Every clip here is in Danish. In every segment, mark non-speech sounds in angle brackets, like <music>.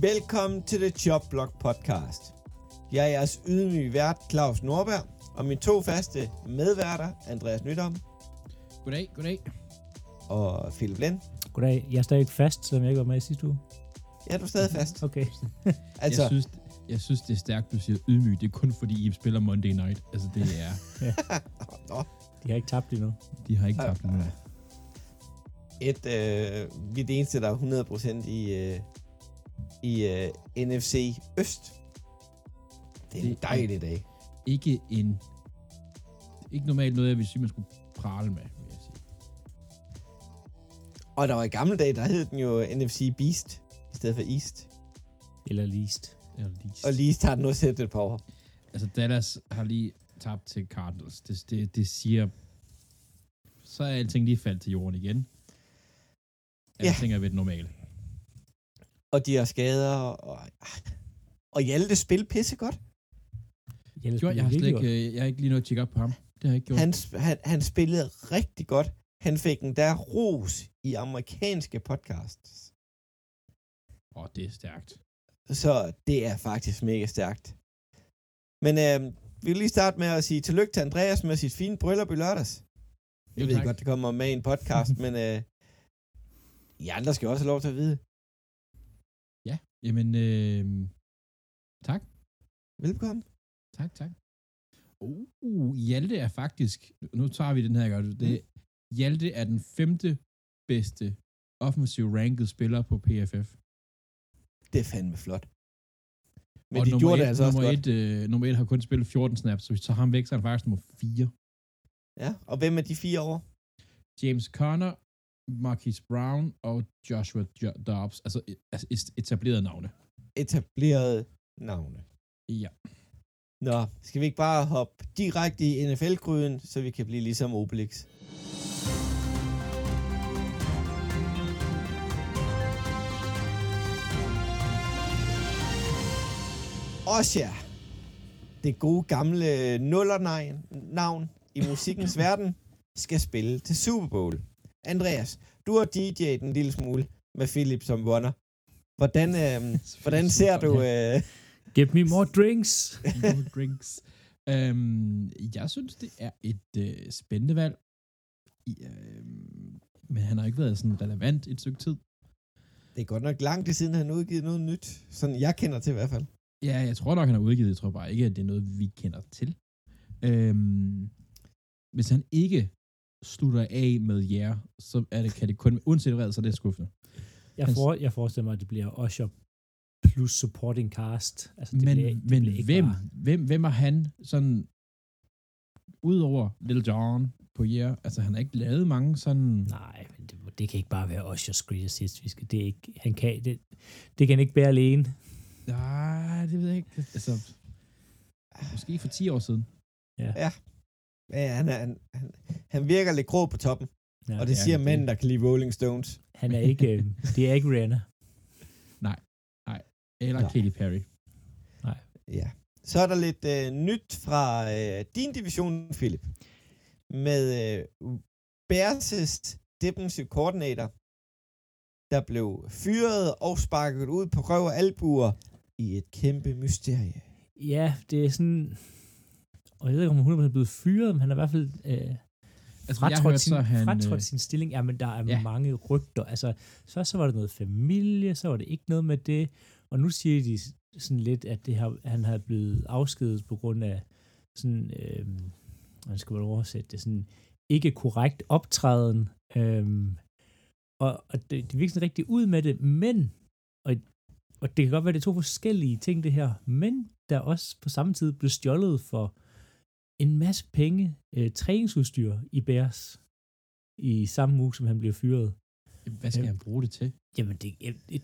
Velkommen til The Chopblock Podcast. Jeg er jeres ydmyge vært, Claus Norberg, og mine to faste medværter, Andreas Nydom Goddag, goddag. og Philip Lind. Goddag. Jeg er stadig fast, selvom jeg ikke var med i sidste uge. Ja, du er stadig fast. Okay. <laughs> Altså, Jeg, synes, jeg synes, det er stærkt, du siger ydmyg. Det er kun fordi, I spiller Monday Night. Altså, det er... <laughs> nå, De har ikke tabt endnu. De har ikke tabt nu. et, øh, vi er det eneste, der er 100% i, øh, i øh, NFC Øst. Det er en Det er- dejlig dag. Ikke en... Ikke normalt noget, jeg vil sige, man skulle prale med, vil jeg sige. Og der var i gamle dage, der hed den jo NFC Beast, i stedet for East. Eller least. Eller lige. Og Least har den nu sæt et par år. Altså, Dallas har lige tabt til Cardinals. Det, det, det siger... Så er alting lige faldt til jorden igen. Ja. Alting er ved det normale. Og de har skader, og, og Hjalte spil pisse godt. Jeg, Jo, jeg har slet ikke, øh, jeg har ikke lige noget at tjekke op på ham. Det har jeg ikke gjort. Han, han, han spillede rigtig godt. Han fik en der ros i amerikanske podcasts. Åh, oh, det er stærkt. Så det er faktisk mega stærkt. Men øh, vi vil lige starte med at sige tillykke til Andreas med sit fine bryllup i lørdags. Jeg ved tak. godt, det kommer med i en podcast, <laughs> men øh, I andre skal også have lov til at vide. Ja, jamen... Øh, tak. Velkommen. Tak, tak. Uh, Hjalte er faktisk, nu tager vi den her godt, det, Hjalte er den femte bedste offensive ranked spiller på PFF. Det er fandme flot. Men og de gjorde et, det altså også nummer godt. et, øh, nummer et har kun spillet 14 snaps, så hvis vi tager ham væk, så er han faktisk nummer 4. Ja, og hvem er de fire år? James Conner, Marquise Brown og Joshua jo- Dobbs, altså, altså est- etablerede navne. Etablerede navne. Ja. Nå, skal vi ikke bare hoppe direkte i NFL-gryden, så vi kan blive ligesom Obelix? Osha, det gode gamle nullernavn i musikkens <laughs> verden, skal spille til Super Bowl. Andreas, du har DJ'et en lille smule med Philip som wonder. Hvordan, øh, hvordan ser du... Øh, Give me more drinks. <laughs> no drinks. Øhm, jeg synes, det er et øh, spændende valg. I, øh, men han har ikke været sådan relevant et stykke tid. Det er godt nok lang tid siden, han har udgivet noget nyt. Sådan jeg kender til i hvert fald. Ja, jeg tror nok, han har udgivet. Jeg tror bare ikke, at det er noget, vi kender til. Øhm, hvis han ikke slutter af med jer, så er det, kan det kun, uanset hvad, så er det skuffende. Jeg, for, jeg forestiller mig, at det bliver Usher plus supporting cast. Altså, det men bliver, det men bliver ikke hvem, Bare, hvem, hvem er han sådan, udover Little John på jer? Altså, han har ikke lavet mange sådan... nej, men det, det, kan ikke bare være Usher's greatest hits. Vi skal, det, er ikke, han kan, det, det kan han ikke bære alene. Nej, det ved jeg ikke. Altså, måske for 10 år siden. Ja, han, er, han, han, han virker lidt grå på toppen. Ja, og det ja, siger mænd, der kan lide Rolling Stones. Han er ikke, øh, det er ikke Rihanna. <laughs> Eller Nej. Katy Perry. Ja. Så er der lidt øh, nyt fra øh, din division, Philip. Med øh, Bears' defensive coordinator, der blev fyret og sparket ud på røv og albuer i et kæmpe mysterie. Ja, det er sådan... Og jeg ved ikke, om han 100% er blevet fyret, men han er i hvert fald øh, Altså, fratrådt, sin, han, fratrådt øh, sin stilling. Ja, men der er Ja. mange rygter. Altså, så, så var det noget familie, så var det ikke noget med det. Og nu siger de sådan lidt, at det har, han har blevet afskedet på grund af sådan, øh, hvordan skal man oversætte det, sådan ikke korrekt optræden. Øh, og, og det, det virker sådan rigtig ud med det, men, og, og det kan godt være, det er to forskellige ting, det her, men der også på samme tid blev stjålet for en masse penge, øh, træningsudstyr i Bears i samme uge, som han blev fyret. Hvad skal Ja. han bruge det til? Jamen, det,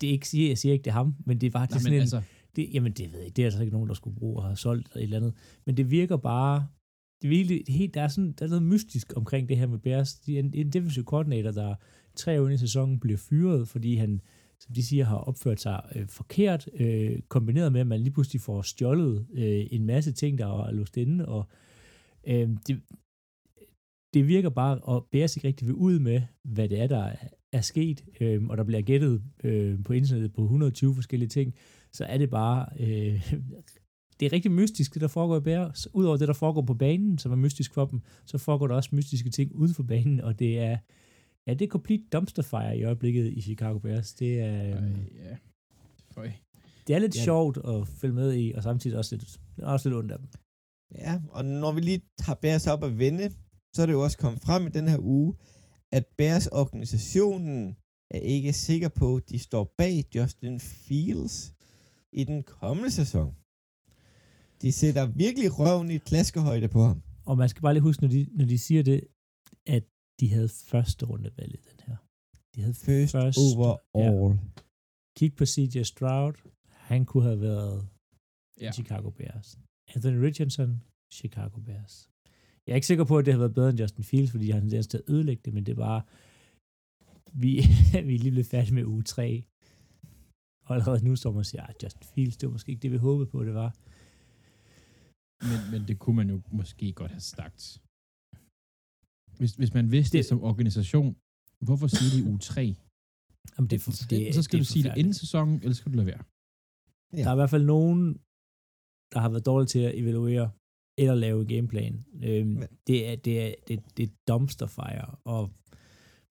det er ikke, jeg siger ikke, det er ham, men det er bare det Nej, sådan en, altså, det, jamen, det ved jeg det er altså ikke nogen, der skulle bruge og have solgt et eller andet. Men det virker bare, det er virkelig, det helt, der, er sådan, der er noget mystisk omkring det her med Bears. De er en, en defensive coordinator, der tre år inde i sæsonen bliver fyret, fordi han, som de siger, har opført sig øh, forkert, øh, kombineret med, at man lige pludselig får stjålet øh, en masse ting, der er låst inde, og øh, det, det virker bare, og Bears ikke rigtig vil ud med, hvad det er, der er, sket, øh, og der bliver gættet øh, på internettet på 120 forskellige ting, så er det bare, øh, <laughs> det er rigtig mystisk, det der foregår i Bears. Udover det, der foregår på banen, som er mystisk for dem, så foregår der også mystiske ting uden for banen, og det er, ja, det er complete dumpster fire i øjeblikket i Chicago Bears. Det er, øh, Øh, ja. Føj. det er lidt Ja. sjovt at følge med i, og samtidig også lidt, også lidt ondt af dem. Ja, og når vi lige har Bears op at vende, så er det jo også kommet frem i den her uge, at Bears organisationen er ikke sikker på, at de står bag Justin Fields i den kommende sæson. De sætter virkelig røven i klaskehøjde på ham. Og man skal bare lige huske, når de, når de siger det, at de havde første rundevalg i den her. De havde First, First, overall. Ja. Kig på CJ Stroud. Han kunne have været Ja. ja. Chicago Bears. Anthony Richardson, Chicago Bears. Jeg er ikke sikker på, at det har været bedre end Justin Fields, fordi han tendens til at ødelægge det, men det var vi, <laughs> vi er lige blevet færdige med uge 3. Og allerede nu står man og siger, at Justin Fields, det var måske ikke det, vi håbede på, det var. Men, men det kunne man jo måske godt have sagt. Hvis, hvis man vidste det, Det- som organisation, hvorfor sige det i uge 3? Jamen, det, er for, det, så skal det du sige det inden sæsonen, eller skal du lade være? Ja. Der er i hvert fald nogen, der har været dårlige til at evaluere eller lave gameplan. Øhm, Men- det, er, det, er, det, det er dumpster fire, og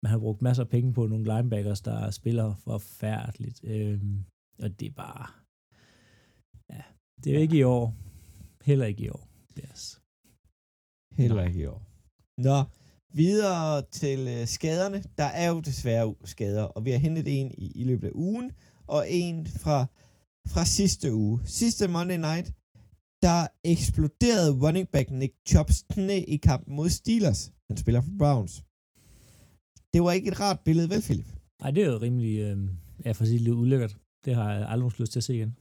man har brugt masser af penge på nogle linebackers, der spiller forfærdeligt. Øhm, og det er bare... Ja, det er jo ikke i år. Heller ikke i år. Yes. Heller Nej. ikke i år. Nå, videre til øh, skaderne. Der er jo desværre skader, og vi har hentet en i, i løbet af ugen, og en fra, fra sidste uge. Sidste Monday Night, der eksploderede running back Nick Chubbs knæ i kampen mod Steelers. Han spiller for Browns. Det var ikke et rart billede, vel Philip? Nej, det er jo rimelig, øh, ja, for at sige det lidt ulækkert. Det har jeg aldrig lyst til at se igen.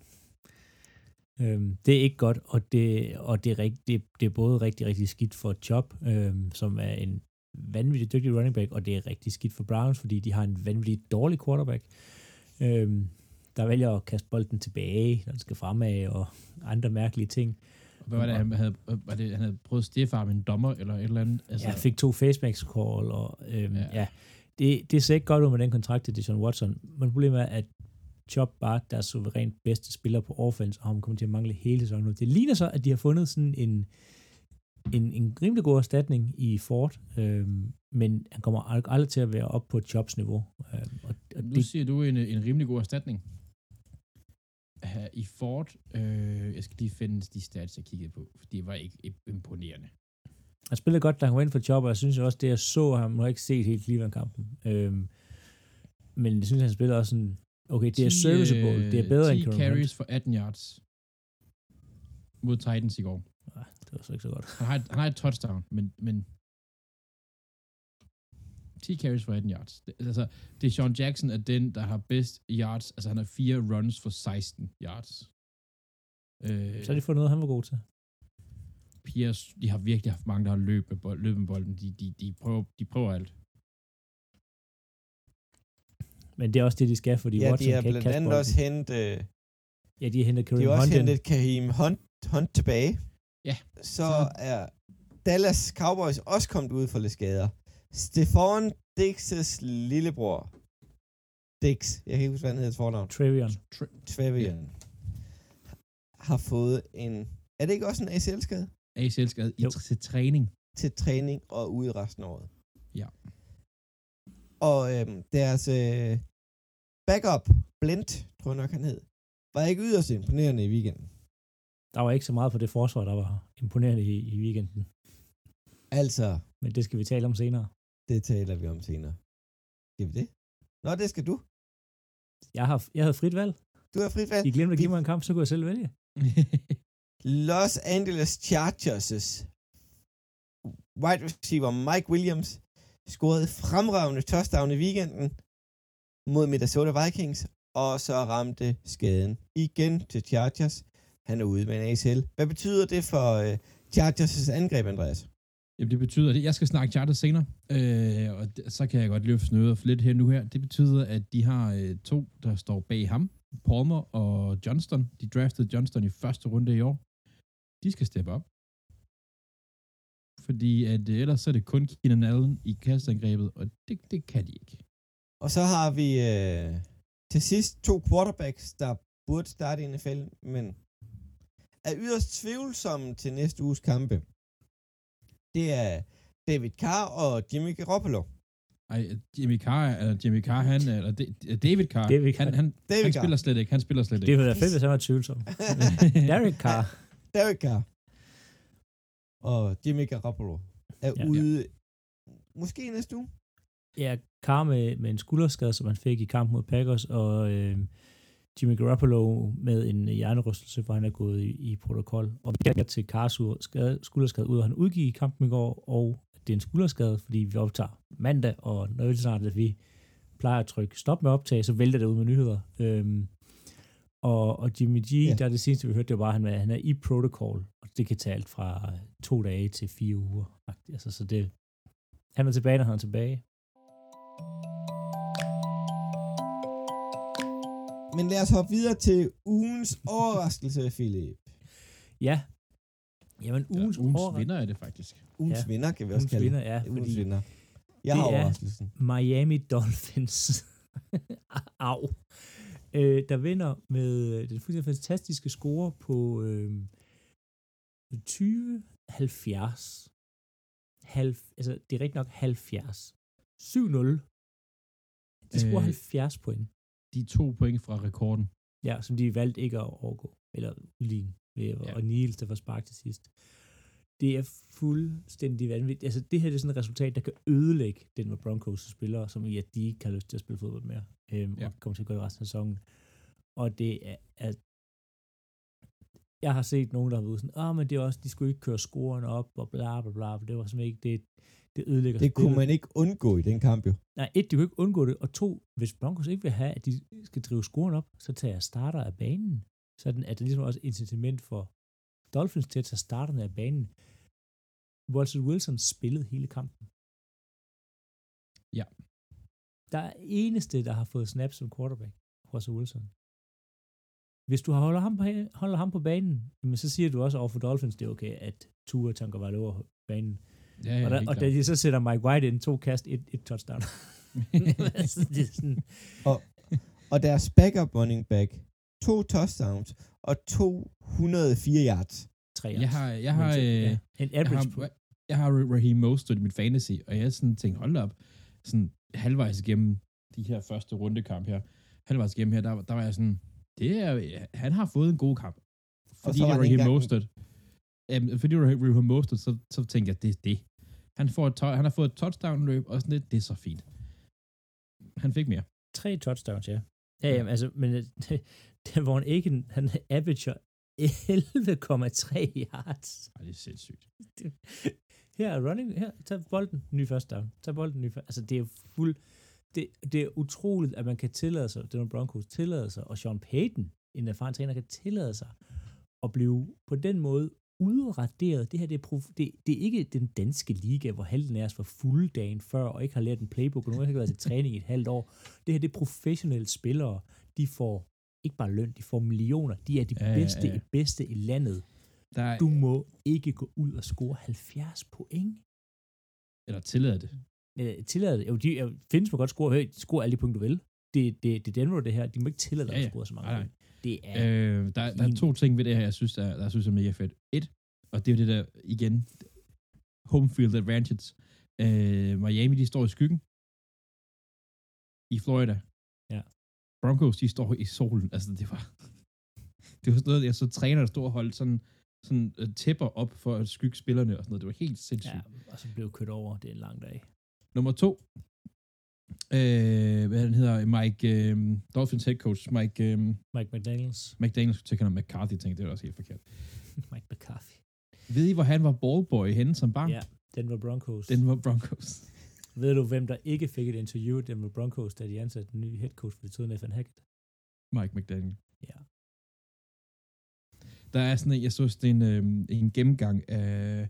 Øhm, det er ikke godt, og det, og det, er, rigt, det, det er både rigtig, rigtig skidt for Chop, øhm, som er en vanvittig dygtig running back, og det er rigtig skidt for Browns, fordi de har en vanvittig dårlig quarterback, øhm, der vælger at kaste bolden tilbage, når den skal fremad, og andre mærkelige ting. Hvad var det, han havde, var det, han havde prøvet at stifte en dommer, eller et eller andet? Altså, jeg fik to facebacks call, og øhm, Ja. ja, ja det, det ser ikke godt ud med den kontrakt til Deshaun Watson, men problemet er, at Chop bare deres suverænt bedste spiller på offense, og han kommer til at mangle hele sæsonen nu. Det ligner så, at de har fundet sådan en, en, en rimelig god erstatning i Ford, øhm, men han kommer ald- aldrig til at være op på Chops niveau. Øhm, og, og Nu det, siger du en, en rimelig god erstatning. Her I Ford, øh, jeg skal lige finde de stats, jeg kiggede på, for det var ikke imponerende. han spillede godt, da han var ind for Chop, og jeg synes også, det jeg så ham, nu har jeg ikke set helt Cleveland-kampen, øhm, men jeg synes, han spiller også sådan, okay, det er 10, serviceable, det er bedre 10 end Kareem carries for 18 yards mod Titans i går. Nej, det var så ikke så godt. Han har et, han har et touchdown, men, men 10 carries for 18 yards. Det, altså, det er Sean Jackson er den, der har bedst yards. Altså, han har fire runs for 16 yards. Øh, Så har de fundet noget, han var god til. Pierce, de har virkelig haft mange, der har løbet med, bold, løbet med bolden. De, de, de, prøver, de prøver alt. Men det er også det, de skal, fordi ja, Watson de har kan ikke blandt kaste andet bolden. også hentet, øh, Ja, de har hentet de Kareem har også Hunt hentet Kareem Hunt, Hunt tilbage. Ja. Så er Dallas Cowboys også kommet ud for lidt skader. Stefan Dix' lillebror, Dix, jeg kan ikke huske, hvad han hedder til fornavn, Trevion. Trevian, har fået en, er det ikke også en ACL-skade? ACL-skade i tr- til træning. Til træning og ude resten af året. Ja. Og øhm, deres øh, backup, Blint, tror jeg nok han hed, var ikke yderst imponerende i weekenden. Der var ikke så meget på det forsvar, der var imponerende i, i weekenden. Altså, Men det skal vi tale om senere. Det taler vi om senere. Skal vi det? Nå, det skal du. Jeg har, jeg havde frit valg. Du har frit valg. I glemte at give mig en kamp, så kunne jeg selv vælge. <laughs> Los Angeles Chargers' wide receiver Mike Williams scorede fremragende touchdown i weekenden mod Minnesota Vikings, og så ramte skaden igen til Chargers. Han er ude med en ACL. Hvad betyder det for uh, Chargers' angreb, Andreas? Jamen, det betyder, at jeg skal snakke charter senere, øh, og så kan jeg godt løfte noget lidt her nu her. Det betyder, at de har øh, to, der står bag ham, Palmer og Johnston. De draftede Johnston i første runde i år. De skal steppe op. fordi at øh, ellers så er det kun Keenan Allen i kastangrebet, og det, det kan de ikke. Og så har vi øh, til sidst to quarterbacks, der burde starte i NFL, men er yderst tvivlsomme til næste uges kampe. Det er David Carr og Jimmy Garoppolo. Ej, Jimmy Carr, eller Jimmy Carr, han, eller Da- David Carr, David Carr. han, han, David han Carr. spiller slet ikke, han spiller slet Det ikke. ville være fedt, hvis han var tvivlsom. <laughs> Derek Carr. <laughs> Derek Carr. Og Jimmy Garoppolo er Ja. ja. ude måske næste uge. Ja, Carr med, med en skulderskade, som han fik i kampen mod Packers, og øh, Jimmy Garoppolo med en hjernerystelse, hvor han er gået i, i protokol. Og vi kan til Carrs ud- skade- skulderskade ud, og han udgik i kampen i går, og det er en skulderskade, fordi vi optager mandag, og når det snart, at vi plejer at trykke stop med optag, så vælter det ud med nyheder. Øhm, og, og Jimmy G, Ja. der er det seneste, vi hørte, det var, at han, er- han er i protocol, og det kan tage alt fra to dage til fire uger. Altså, så det, han er tilbage, når han er tilbage. Men lad os hoppe videre til ugens overraskelse, Philip. Ja. Jamen, Ja, ugens, ugens overra- vinder er det faktisk. Ugens Ja. ja. vinder, kan vi også ugens kalde vinder, det. ja, Ugens vinder. Jeg har det er- overraskelsen. Miami Dolphins. <laughs> Au. Øh, der vinder med øh, den fuldstændig fantastiske score på øh, 20-70. Halv, altså, det er rigtig nok 70. 7-0. De scorer Øh, 70 point. De to point fra rekorden. Ja, som de valgte ikke at overgå. Eller udligne. Ja. Og Niels, der får spark til sidst. Det er fuldstændig vanvittigt. Altså, det her det er sådan et resultat, der kan ødelægge Denver Broncos spillere, som i at de ikke har lyst til at spille fodbold mere. Øhm, Ja. Og kommer til at gå i resten af sæsonen. Og det er, er jeg har set nogen, der har været sådan, åh, men det er også, de skulle ikke køre scoren op, og bla bla bla, det var simpelthen ikke, det, det ødelægger Det kunne man ikke undgå i den kamp, jo. Nej, et, de kunne ikke undgå det, og to, hvis Broncos ikke vil have, at de skal drive scoren op, så tager jeg starter af banen. Sådan at det ligesom også incitament for Dolphins til at tage starterne af banen. Russell Wilson spillede hele kampen. Ja. Der er eneste, der har fået snaps som quarterback, Russell Wilson. Hvis du holder ham på, holder ham på banen, jamen så siger du også over for Dolphins, det er okay, at Tua tanker var over banen. Ja, ja, og, der, og da de så sætter Mike White ind, to kast, et, et touchdown. altså, <laughs> det er sådan, Og deres backup running back, to touchdowns og 204 yards. Jeg har, jeg har, så- øh, ja, en jeg average har, jeg har Raheem Mostert i mit fantasy, og jeg har sådan tænkt, hold op, sådan halvvejs igennem de her første rundekamp her, halvvejs igennem her, der, der var jeg sådan, det er, han har fået en god kamp. Fordi så det var ikke Raheem Mostert. Jamen, fordi det er Raheem Mostert, så, så tænkte jeg, det er det. Han, får et, han har fået et touchdown-løb, og sådan lidt, det er så fint. Han fik mere. tre touchdowns, ja. Ja, jamen, altså, men <laughs> det, det hvor han ikke, han averager 11,3 yards. Ej, det er sindssygt. <laughs> Her er running, her, tag bolden, ny første down. Tag bolden, ny første. Altså, det er fuld, det, det er utroligt, at man kan tillade sig, det er Broncos tillade sig, og Sean Payton, en erfaren træner, kan tillade sig at blive på den måde udraderet. Det her, det er, prof, det, det er ikke den danske liga, hvor halvdelen af os var fulde dagen før, og ikke har lært en playbook, og nogen har ikke været til træning i et halvt år. Det her, det er professionelle spillere. De får ikke bare løn, de får millioner. De er de Ja, ja, bedste, ja. bedste i landet. Der er, Du må ikke gå ud og score 70 point. eller tillader det. Øh, tillade det. Jo, de øh, findes må godt score, hey, score alle de point, du vil. Det, det, det er Denver, det her. De må ikke tillade dig Ja, at ja. score så mange Nej, nej. Det er... Øh, der, der er to ting ved det her, jeg synes, der, der jeg synes er mega fedt. Et, og det er jo det der, igen, home field advantage. Øh, Miami, de står i skyggen. I Florida. Ja. Broncos, de står i solen. Altså, det var... <laughs> det var sådan noget, jeg så træner, der stod og holdt sådan, sådan uh, tæpper op for at skygge spillerne og sådan noget. Det var helt sindssygt. ja, og så blev kørt over. Det er en lang dag. Nummer to. Øh, hvad han hedder, Mike, øh, Dolphins head coach, Mike øh, Mike McDaniels. McDaniels, så kan McCarthy, tænkte, det var også helt forkert. <laughs> Mike McCarthy. Ved I, hvor han var ballboy henne som barn? Ja, Denver Broncos. Den var Broncos. <laughs> Ved du, hvem der ikke fik et interview i Denver Broncos, da de ansatte den nye head coach for det tiden, Nathan Hackett? Mike McDaniel. Ja. Der er sådan en, jeg så sådan en, øh, en gennemgang af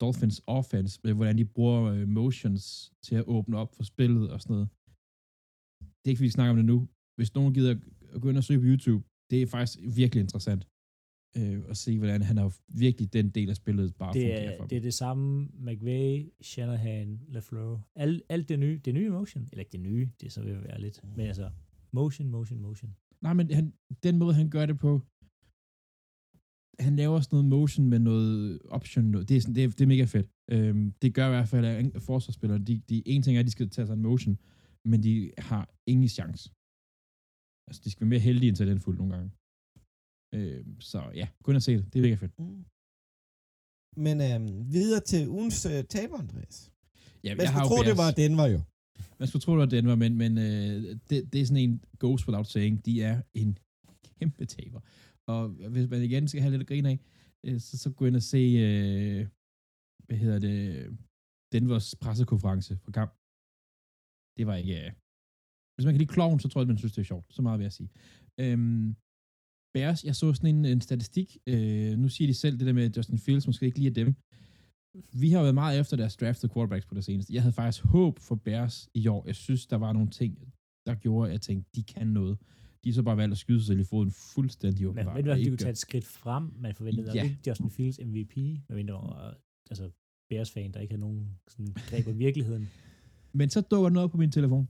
Dolphins offense, med hvordan de bruger øh, motions til at åbne op for spillet og sådan noget. Det er ikke, fordi vi snakker om det nu. Hvis nogen gider at gå ind og søge på YouTube, det er faktisk virkelig interessant. øh, og se, hvordan han har virkelig den del af spillet bare Det for er, dem. det er det samme McVay, Shanahan, LaFleur. Alt, alt det nye, det nye motion, eller ikke det nye, det er så at være lidt, men altså, motion, motion, motion. Nej, men han, den måde, han gør det på, han laver sådan noget motion med noget option. noget- Det er, sådan, det er, det er mega fedt. Øhm, det gør i hvert fald, at forsvarsspillere, de, de, en ting er, at de skal tage sig en motion, men de har ingen chance. Altså, de skal være mere heldige end talentfulde nogle gange. Øhm, så ja, ind og se det. Det er mega fedt. Mm. Men øhm, videre til ugens øh, taber, Andreas. Ja, Man skulle tro, det var Denver jo. Man skulle tro, det var Denver, men, men øh, det, det er sådan en goes without saying. De er en kæmpe taber. Og hvis man igen skal have lidt at grine af, øh, så, så gå ind og se, øh, hvad hedder det, Denvers pressekonference for kamp. Det var ikke... Øh, hvis man kan lide kloven, så tror jeg, man synes, det er sjovt. Så meget vil jeg sige. Øhm, Bears, jeg så sådan en, en statistik. Øh, nu siger de selv det der med Justin Fields, måske ikke lige af dem. Vi har været meget efter deres draftede quarterbacks på det seneste. Jeg havde faktisk håb for Bears i år. Jeg synes, der var nogle ting, der gjorde, at jeg tænkte, de kan noget. De har så bare valgt at skyde sig selv i foden fuldstændig Men åbenbart. hvad, og de kunne tage et skridt frem, man forventede, Ja. ikke Justin Fields MVP, men mindre var, altså Bears-fan, der ikke havde nogen sådan greb på virkeligheden. <laughs> Men så dukker noget op på min telefon,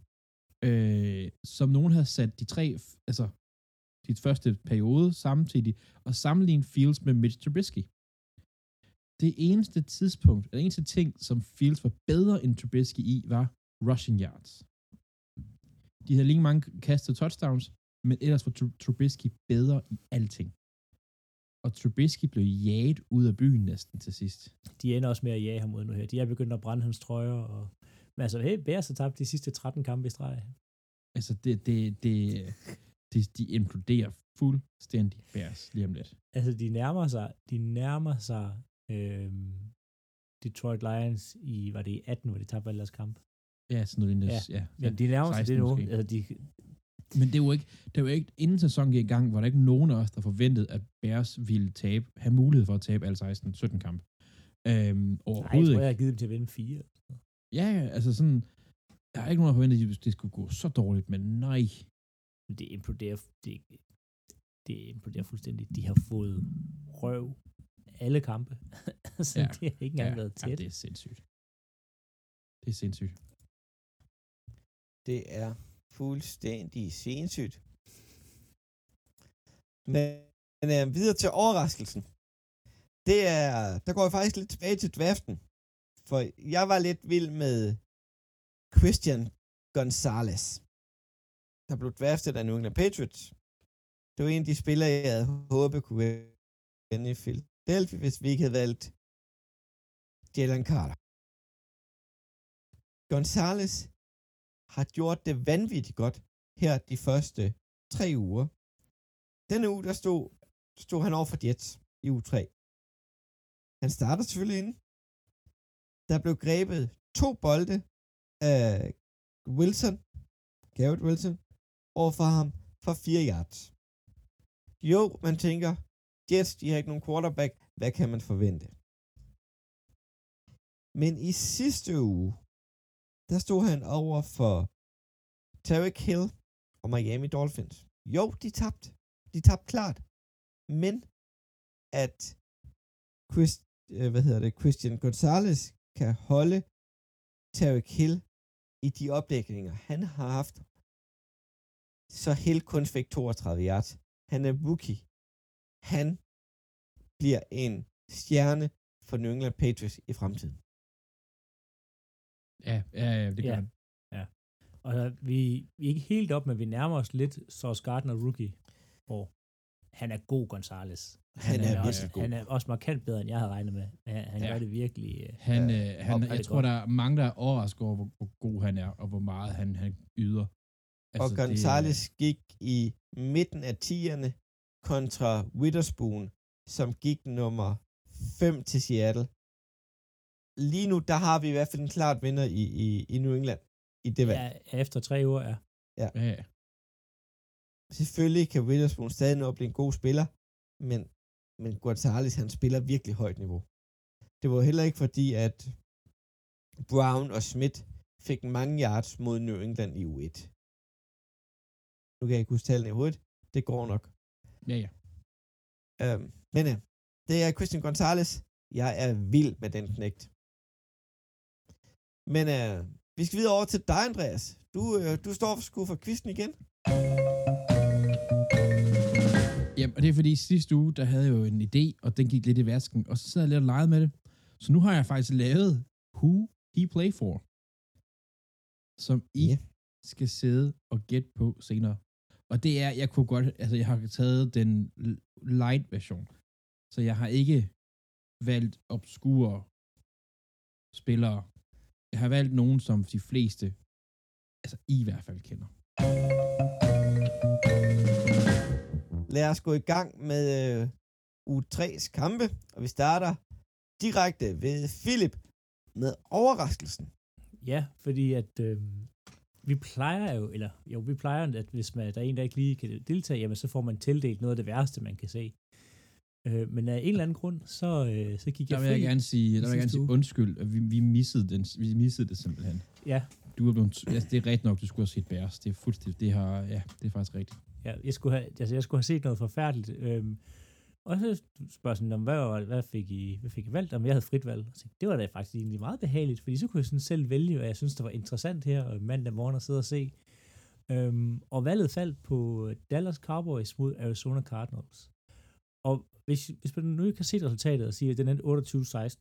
øh, som nogen havde sat de tre, altså de første periode samtidig, og sammenlignet Fields med Mitch Trubisky. Det eneste tidspunkt, eller eneste ting, som Fields var bedre end Trubisky i, var rushing yards. De havde lige mange kastet touchdowns, men ellers var Tru- Trubisky bedre i alting. Og Trubisky blev jaget ud af byen næsten til sidst. De ender også med at jage ham ud nu her. De er begyndt at brænde hans trøjer. Og... Men altså, hey, Bears har tabt de sidste 13 kampe i streg. Altså, det, det, det, det, de imploderer fuldstændig Bears lige om lidt. Altså, de nærmer sig, de nærmer sig øhm, Detroit Lions i, var det i 18, hvor de tabte alle deres kampe? Ja, sådan noget lignende. Ja, Ja, Men de nærmer sig 16 det nu. Altså, de, Men det var ikke, det var ikke, inden sæsonen gik i gang, var der ikke nogen af os, der forventede, at Bears ville tabe, have mulighed for at tabe alle 16-17 kampe. Øhm, nej, jeg overhovedet tror, jeg ikke. har givet dem til at vinde fire. Ja, ja, altså sådan, jeg har ikke nogen, der forventede, at det skulle gå så dårligt, men nej. Men det imploderer, det, det imploderer fuldstændig. De har fået røv alle kampe. <laughs> så Ja. ja. det har ikke engang ja, været ja, tæt. det er sindssygt. Det er sindssygt. Det er fuldstændig sindssygt. Men øh, videre til overraskelsen. Det er, der går jeg faktisk lidt tilbage til draften. For jeg var lidt vild med Christian Gonzalez, der blev draftet af New England Patriots. Det var en af de spillere, jeg havde håbet kunne vende i Philadelphia, hvis vi ikke havde valgt Jalen Carter. Gonzalez har gjort det vanvittigt godt her de første tre uger. Denne uge, der stod, stod han over for Jets i uge 3. Han starter selvfølgelig ind. Der blev grebet to bolde af Wilson, Garrett Wilson, over for ham for 4 yards. Jo, man tænker, Jets, de har ikke nogen quarterback. Hvad kan man forvente? Men i sidste uge, der stod han over for Tarek Hill og Miami Dolphins. Jo, de tabte. De tabte klart. Men at Chris, øh, hvad hedder det, Christian Gonzalez kan holde Tarek Hill i de opdækninger, han har haft, så Hill kun fik 32 yards. Han er rookie. Han bliver en stjerne for New England Patriots i fremtiden. Ja, ja, ja det Ja. kan man. Og så, vi, vi er ikke helt op, men vi nærmer os lidt Sauce Gardner rookie. Og han er god, Gonzales. Han er også, virkelig god. Han er også markant bedre, end jeg havde regnet med. Han, han Ja. gør det virkelig... øh, Han, Ja, øh, han, op er jeg tror, godt. der er mange, der er overrasket over, hvor, hvor god han er, og hvor meget han, han yder. Altså, og det, Gonzalez det, gik i midten af 10'erne kontra Witherspoon, som gik nummer 5 til Seattle. Lige nu, der har vi i hvert fald en klart vinder i, i, i New England i det valg. ja, efter tre uger, ja. Ja, ja. Selvfølgelig kan Witherspoon stadig nå at blive en god spiller, men, men Gonzalez, han spiller virkelig højt niveau. Det var heller ikke fordi, at Brown og Smith fik mange yards mod New England i U1. Nu kan jeg ikke huske tallene i hovedet. Det går nok. ja, ja. Øh, men øh, det er Christian Gonzalez. Jeg er vild med den knægt. Men øh, vi skal videre over til dig, Andreas. Du, øh, du står for sgu for kvisten igen. Jamen, og det er fordi sidste uge, der havde jeg jo en idé, og den gik lidt i vasken, og så sad jeg lidt og legede med det. Så nu har jeg faktisk lavet Who He Play For, som I Ja. skal sidde og gætte på senere. Og det er, jeg kunne godt, altså jeg har taget den light version, så jeg har ikke valgt obskure spillere. Jeg har valgt nogen, som de fleste, altså I i hvert fald kender. Lad os gå i gang med øh, uge 3's kampe, og vi starter direkte ved Philip med overraskelsen. Ja, fordi at øh, vi plejer jo, eller jo, vi plejer, at hvis man, der er en, der ikke lige kan deltage, jamen så får man tildelt noget af det værste, man kan se. Øh, men af en eller anden grund, så, øh, så gik Der jeg vil jeg fri. gerne sige, der vil jeg gerne sidste sige uge. undskyld, at vi, vi, missede den, vi missede det simpelthen. Ja, Du er blevet, altså, det er rigtigt nok, du skulle have set Bears. Det er fuldstændig, det har, ja, det er faktisk rigtigt. ja jeg, skulle have, altså, jeg skulle have set noget forfærdeligt. Øhm, og så spørger sådan, "Nå, hvad, var, hvad, fik I, hvad fik I valgt? Om jeg havde frit valg. Og så, tænkte jeg, det var da faktisk egentlig meget behageligt, fordi så kunne jeg sådan selv vælge, hvad jeg synes, der var interessant her øh, mandag morgen at sidde og se. Øhm, og valget faldt på Dallas Cowboys mod Arizona Cardinals. Og hvis, hvis man nu ikke har set resultatet og siger, at den er 28-16,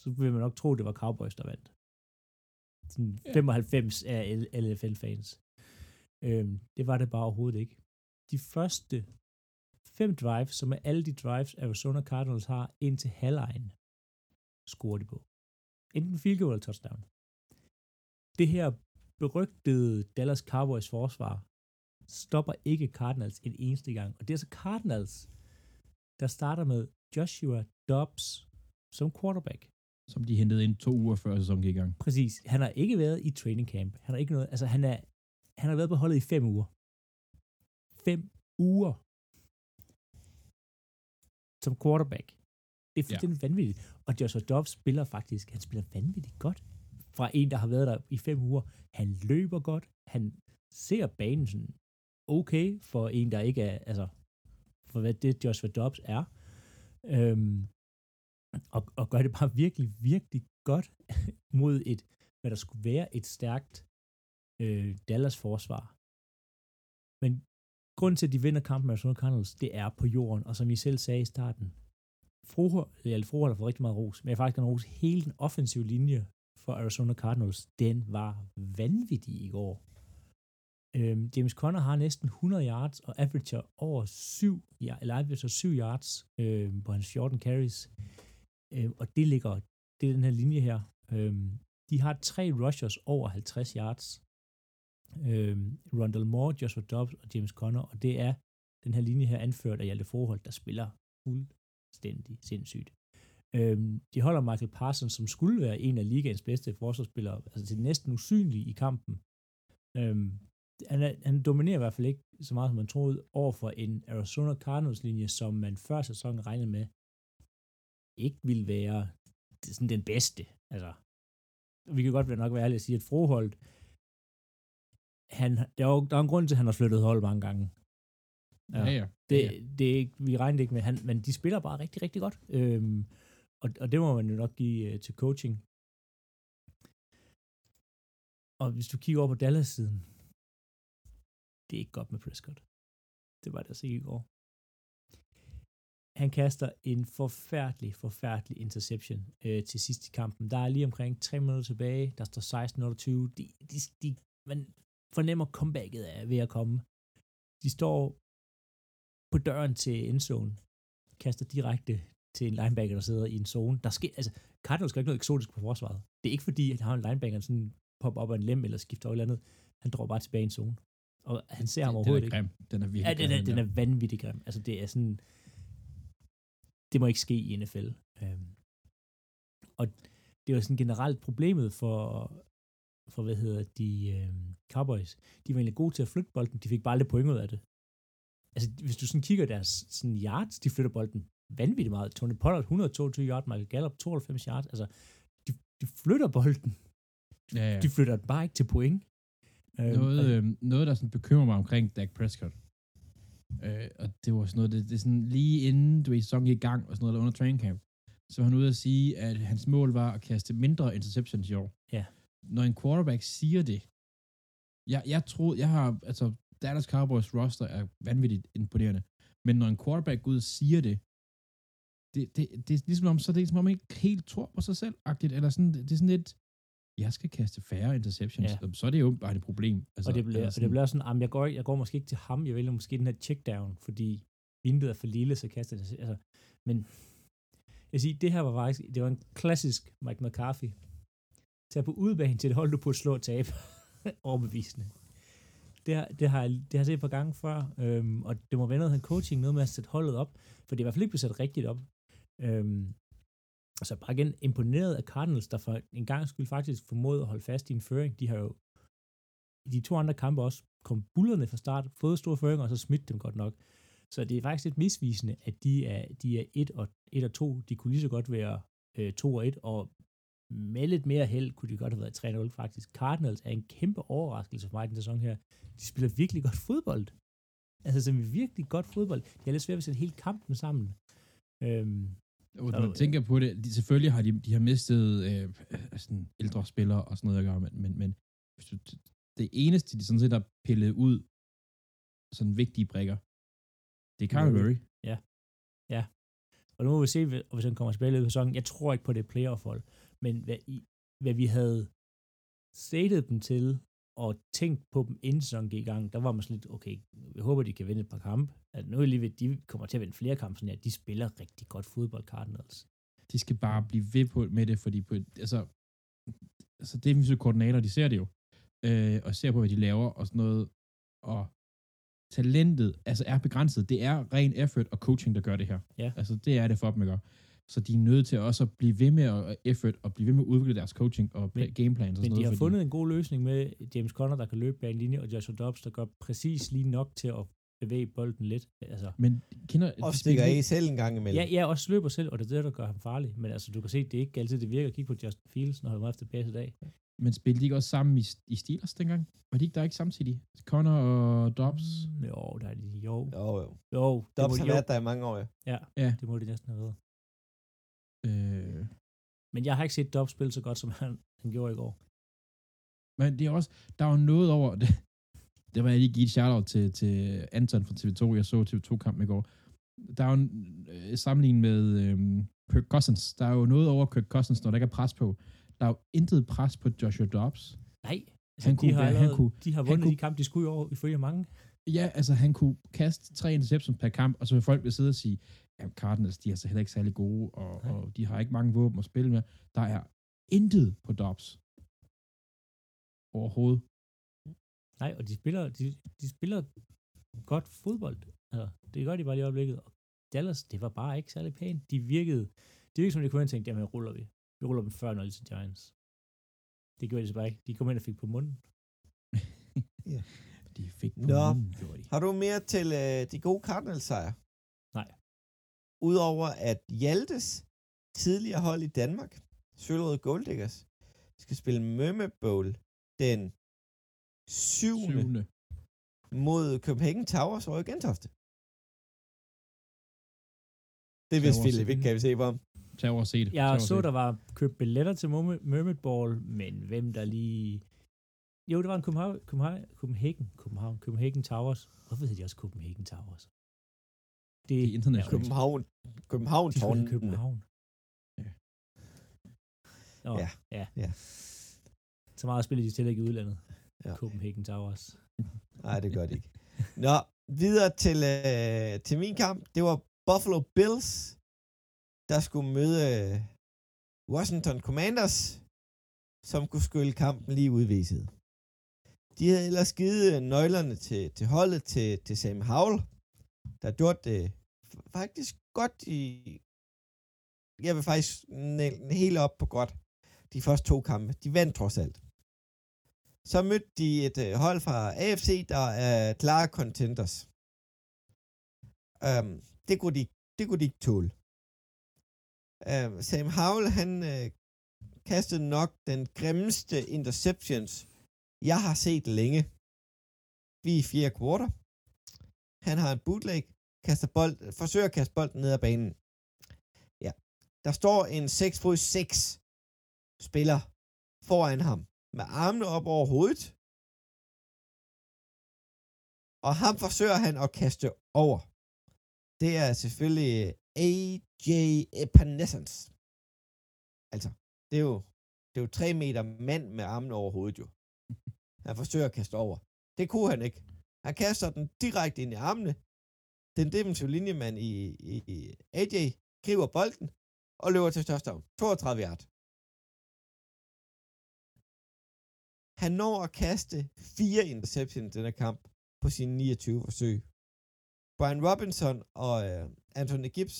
så vil man nok tro, at det var Cowboys, der vandt. Sådan Ja. 95 af LFL-fans. Øhm, det var det bare overhovedet ikke. De første fem drives, som er alle de drives, Arizona Cardinals har indtil halvlejen, scorer de på. Enten field goal eller touchdown. Det her berygtede Dallas Cowboys forsvar stopper ikke Cardinals en eneste gang. Og det er så Cardinals, der starter med Joshua Dobbs som quarterback. Som de hentede ind to uger før sæsonen gik i gang. Præcis. Han har ikke været i training camp. Han har ikke noget, altså han er, han har været på holdet i fem uger. Fem uger. Som quarterback. Det er fuldstændig ja. vanvittigt. Og Joshua Dobbs spiller faktisk, han spiller vanvittigt godt. Fra en, der har været der i fem uger. Han løber godt. Han ser banen sådan okay for en, der ikke er, altså, for hvad det Joshua Dobbs er. Øhm, og, og gør det bare virkelig, virkelig godt <laughs> mod et, hvad der skulle være et stærkt øh, Dallas forsvar. Men grunden til, at de vinder kampen med Arizona Cardinals, det er på jorden, og som I selv sagde i starten, Froholt, Froholt har fået rigtig meget ros, men jeg faktisk kan ros hele den offensive linje for Arizona Cardinals, den var vanvittig i går. Øhm, James Conner har næsten 100 yards og averager over 7, ja, eller averager 7 yards øhm, på hans 14 carries. Øhm, og det ligger, det er den her linje her. Øhm, de har tre rushers over 50 yards. Øhm, Rondell Moore, Joshua Dobbs og James Conner, og det er den her linje her anført af Hjalte Forhold, der spiller fuldstændig sindssygt. Øhm, de holder Michael Parsons, som skulle være en af ligaens bedste forsvarsspillere, altså til næsten usynlig i kampen. Øhm, han, er, han dominerer i hvert fald ikke så meget, som man troede, over for en Arizona Cardinals-linje, som man før sæsonen regnede med, ikke ville være sådan den bedste. Altså, vi kan godt være nok være ærlige at sige, at Froholt, han, der, er jo, der er en grund til, at han har flyttet hold mange gange. Ja, ja. Det, ja. det er ikke, vi regner det ikke med, han, men de spiller bare rigtig, rigtig godt. Øhm, og, og det må man jo nok give uh, til coaching. Og hvis du kigger over på Dallas-siden, det er ikke godt med Prescott. Det var det altså ikke i går. Han kaster en forfærdelig, forfærdelig interception øh, til sidst i kampen. Der er lige omkring 3 minutter tilbage. Der står 16-28. De, de, de, man fornemmer comebacket er ved at komme. De står på døren til endzone, kaster direkte til en linebacker, der sidder i en zone. Der sker, altså, Cardinals gør ikke noget eksotisk på forsvaret. Det er ikke fordi, at han har en linebacker, der sådan popper op af en lem, eller skifter over eller andet. Han dropper bare tilbage i en zone. Og han ser ham Den overhovedet er ikke. grim. Den er virkelig Ja, den er, grim, den er vanvittig grim. Altså, det er sådan... Det må ikke ske i NFL. Øhm, og det var sådan generelt problemet for, for hvad hedder de, øhm, Cowboys. De var egentlig gode til at flytte bolden. De fik bare lidt point ud af det. Altså, hvis du sådan kigger deres sådan yards, de flytter bolden vanvittigt meget. Tony Pollard 122 yards, Michael Gallup 92 yards. Altså, de, de flytter bolden. Ja, ja. De flytter den bare ikke til point. Øhm, Noget, og- øh, noget, der sådan bekymrer mig omkring Dak Prescott, Øh, og det var sådan noget, det, det er sådan lige inden du er i sæsonen i gang, og sådan noget, eller under training camp, så var han ude at sige, at hans mål var at kaste mindre interceptions i år. Ja. Når en quarterback siger det, jeg, jeg tror, jeg har, altså, Dallas Cowboys roster er vanvittigt imponerende, men når en quarterback går ud og siger det, det, det, det er ligesom om, så er det ligesom om, man ikke helt tror på sig selv, -agtigt, eller sådan, det, det er sådan lidt, jeg skal kaste færre interceptions, Ja. så er det jo bare et problem. Altså, og det bliver, eller og det bliver sådan, jamen, jeg, går, jeg går måske ikke til ham, jeg vælger måske den her checkdown, fordi vinduet er for lille, så kaster det. Altså, men jeg vil sige, det her var faktisk, det var en klassisk Mike McCarthy. Tag på udbanen til et hold, du burde slå og tabe. <laughs> Overbevisende. Det har, det, har, jeg- det har jeg set et par gange før, øhm, og det må være noget af coaching, noget med at sætte holdet op, for det er i hvert fald ikke blevet sat rigtigt op. Øhm, så bare igen imponeret af Cardinals, der for en gang skyld faktisk formåede at holde fast i en føring. De har jo i de to andre kampe også kom bullerne fra start, fået store føringer, og så smidt dem godt nok. Så det er faktisk lidt misvisende, at de er, de er 1 og, 1 og 2. De kunne lige så godt være øh, 2 og 1, og med lidt mere held kunne de godt have været 3-0 faktisk. Cardinals er en kæmpe overraskelse for mig i den sæson her. De spiller virkelig godt fodbold. Altså, som virkelig godt fodbold. Jeg er lidt svært at sætte hele kampen sammen. Øhm, og man tænker på det, de, selvfølgelig har de, de har mistet øh, øh, sådan ældre spillere og sådan noget at gøre, men, men, men det eneste, de sådan set har pillet ud, sådan vigtige brikker, det er Kyler Murray. Murray. Og nu må vi se, hvis han kommer tilbage i sæsonen. Jeg tror ikke på det playoff-hold, men hvad, i, hvad vi havde stated dem til, og tænkt på dem inden sæsonen gik i gang, der var man sådan lidt, okay, jeg håber, de kan vinde et par kampe. At nu er jeg lige ved, de kommer til at vinde flere kampe, sådan her. De spiller rigtig godt fodbold, Cardinals. De skal bare blive ved på med det, fordi på, altså, altså defensive koordinator, de ser det jo, øh, og ser på, hvad de laver og sådan noget, og talentet altså er begrænset. Det er ren effort og coaching, der gør det her. Ja. Altså det er det for dem, ikke? Så de er nødt til også at blive ved med at effort og blive ved med at udvikle deres coaching og Men- men, gameplans og Men sådan de noget. har fordi- fundet en god løsning med James Conner, der kan løbe bag en linje, og Joshua Dobbs, der gør præcis lige nok til at bevæge bolden lidt. Altså, Men kender... Og de stikker af selv en gang imellem. Ja, ja, også løber selv, og det er det, der gør ham farlig. Men altså, du kan se, det er ikke altid, det virker. Kig på Justin Fields, når han var efter pass i dag. Men spillede de ikke også sammen i, i Steelers dengang? Var de ikke der ikke samtidig? Connor og Dobbs? Mm, jo, der er de. Jo, Jo, jo. jo, det Dobbs har jo, været der i mange år, ja. ja, Ja. det må det næsten have været. Øh, Men jeg har ikke set Dobbs spille så godt, som han, han gjorde i går. men det er også... Der er jo noget over... Det, <laughs> det var jeg lige give et shout-out til, til Anton fra TV2. Jeg så TV2-kampen i går. Der er jo en øh, sammenligning med øh, Kirk Cousins. Der er jo noget over Kirk Cousins, når der ikke er pres på. Der er jo intet pres på Joshua Dobbs. Nej, altså, Han de, kunne har være- han allerede, kunne- de har han vundet kunne- de kampe, de skulle i år, ifølge mange. Ja, altså han kunne kaste tre interceptions per kamp, og så vil folk vil sidde og sige, ja, Cardinals, de er altså heller ikke særlig gode, og, Nej. og de har ikke mange våben at spille med. Der er intet på Dobbs. Overhovedet. Nej, og de spiller, de, de spiller godt fodbold. Altså, det gør de bare lige i øjeblikket. Og Dallas, det var bare ikke særlig pænt. De virkede, det virkede som, de kunne have tænkt, jamen, ruller vi. Vi ruller dem før 0 til Giants. Det gjorde de så bare ikke. De kom ind og fik på munden. <laughs> De fik på Nå. munden, gjorde de. Har du mere til øh, de gode Cardinals-sejre? Udover at Hjaltes tidligere hold i Danmark, Sølvrøde Gold Diggers, skal spille Mermaid Bowl den 7. Syvende. mod Copenhagen Towers over i Gentofte. Det vidste Philip ikke, kan vi se på ham. Tag over se det. Jeg så, der var købt billetter til Mermaid Ball, men hvem der lige... Jo, det var en Copenhagen, Copenhagen, Copenhagen, Copenhagen Towers. Hvorfor hedder de også Copenhagen Towers? Det Det er internationalt. København, København De tårnen. København. Ja. Nå, Ja, ja. ja. Så meget spiller de til ikke i udlandet. Ja. Copenhagen Towers. Nej, det gør det ikke. Nå, videre til, øh, til min kamp. Det var Buffalo Bills, der skulle møde øh, Washington Commanders, som kunne skylle kampen lige udviset. De havde ellers givet øh, nøglerne til, til holdet til, til Sam Howell, der gjorde det faktisk godt i... Jeg vil faktisk næ- helt op på godt de første to kampe. De vandt trods alt. Så mødte de et øh, hold fra AFC, der er klare contenders. Um, det, kunne de, det kunne de ikke tåle. Um, Sam Howell, han øh, kastede nok den grimmeste interceptions, jeg har set længe. Vi er i fjerde kvartal. Han har en bootleg, kaster bold, forsøger at kaste bolden ned ad banen. Ja. Der står en 6 fod 6 spiller foran ham med armene op over hovedet. Og ham forsøger han at kaste over. Det er selvfølgelig AJ Epanescence. Altså, det er jo, det er jo tre meter mand med armene over hovedet jo. Han forsøger at kaste over. Det kunne han ikke. Han kaster den direkte ind i armene. Den defensive linjemand i, i, i AJ griber bolden og løber til touchdown. 32 yard. Han når at kaste fire interceptions i denne kamp på sine 29 forsøg. Brian Robinson og øh, Anthony Gibbs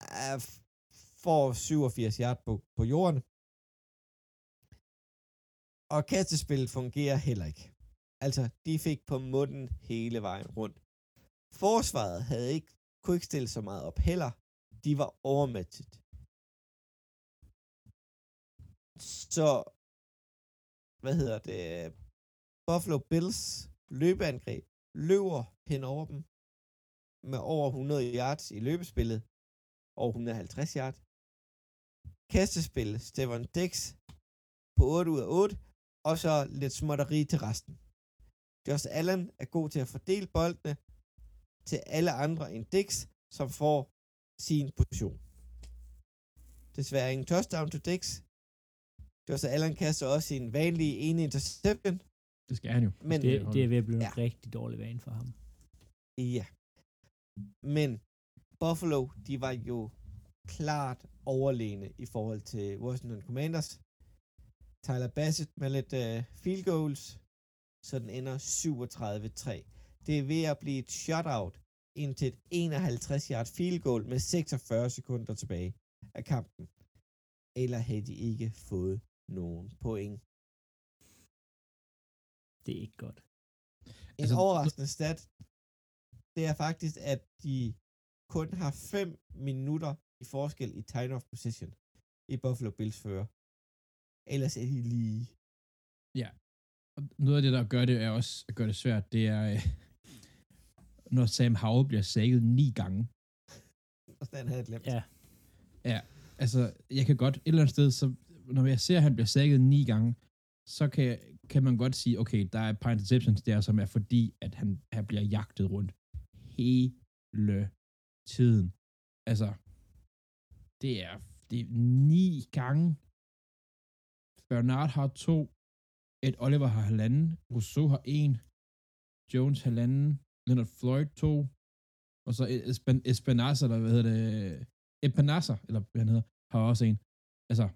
er, får 87 yard på, på jorden. Og kastespillet fungerer heller ikke. Altså, de fik på munden hele vejen rundt. Forsvaret havde ikke, kunne ikke stille så meget op heller. De var overmatchet. Så, hvad hedder det, Buffalo Bills løbeangreb løber hen over dem med over 100 yards i løbespillet, over 150 yards. Kastespil, Stefan Dix på 8 ud af 8, og så lidt småtteri til resten. Josh Allen er god til at fordele boldene til alle andre end Dix, som får sin position. Desværre ingen touchdown til Dix. Josh Allen kaster også sin vanlige ene interception. Det skal han jo. Men, Det, det er ved at blive Ja. en rigtig dårlig vane for ham. Ja. Men Buffalo, de var jo klart overlegne i forhold til Washington Commanders. Tyler Bassett med lidt uh, field goals, så den ender 37-3. Det er ved at blive et shutout indtil et 51-yard field goal med 46 sekunder tilbage af kampen. Eller havde de ikke fået nogen point. Det er ikke godt. En Altså, overraskende stat, det er faktisk, at de kun har 5 minutter i forskel i time of position i Buffalo Bills fører. Ellers er de lige... Og noget af det, der gør det, er også at gøre det svært, det er, øh, når Sam Howell bliver sækket ni gange. Og den havde jeg glemt. Ja, Altså, jeg kan godt et eller andet sted, så når jeg ser, at han bliver sækket ni gange, så kan, kan man godt sige, okay, der er et par interceptions der, som er fordi, at han, han bliver jagtet rundt hele tiden. Altså, det er, det er ni gange. Bernard har to, Ed Oliver har halvanden, Rousseau har en, Jones halvanden, Leonard Floyd to, og så Espen, Espinaza, eller hvad hedder det, Espinaza, eller hvad han hedder, har også en. Altså,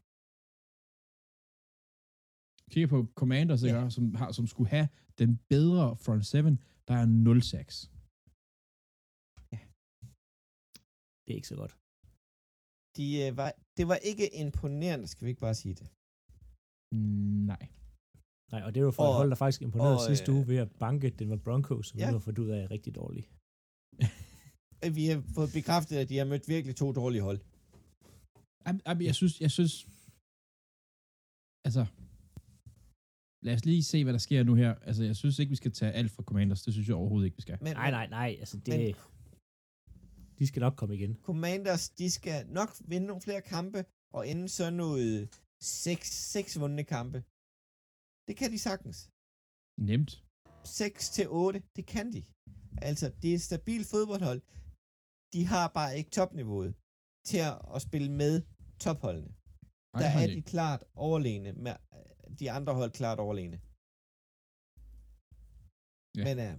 kigger på Commanders, Ja. ja. som, har, som skulle have den bedre front seven, der er 0 sacks. det er ikke så godt. De, øh, var, det var ikke imponerende, skal vi ikke bare sige det. Nej. Nej, og det var for Og- et hold, der faktisk imponerede og, sidste øh, uge ved at banke den var Broncos, som ja. vi har fundet ud af er rigtig dårlig. <laughs> Vi har fået bekræftet, at de har mødt virkelig to dårlige hold. Jamen, jamen, Jeg synes, jeg synes, altså, lad os lige se, hvad der sker nu her. Altså, jeg synes ikke, vi skal tage alt fra Commanders. Det synes jeg overhovedet ikke, vi skal. Men, Nej, nej, nej, altså det... Men- de skal nok komme igen. Commanders, de skal nok vinde nogle flere kampe, og ende sådan noget seks, seks vundne kampe. Det kan de sagtens. Nemt. 6 til 8, det kan de. Altså, det er et stabilt fodboldhold. De har bare ikke topniveauet til at, spille med topholdene. Ej, Der er de klart overlegne, med øh, de andre hold klart overlegne. Ja. Men øh,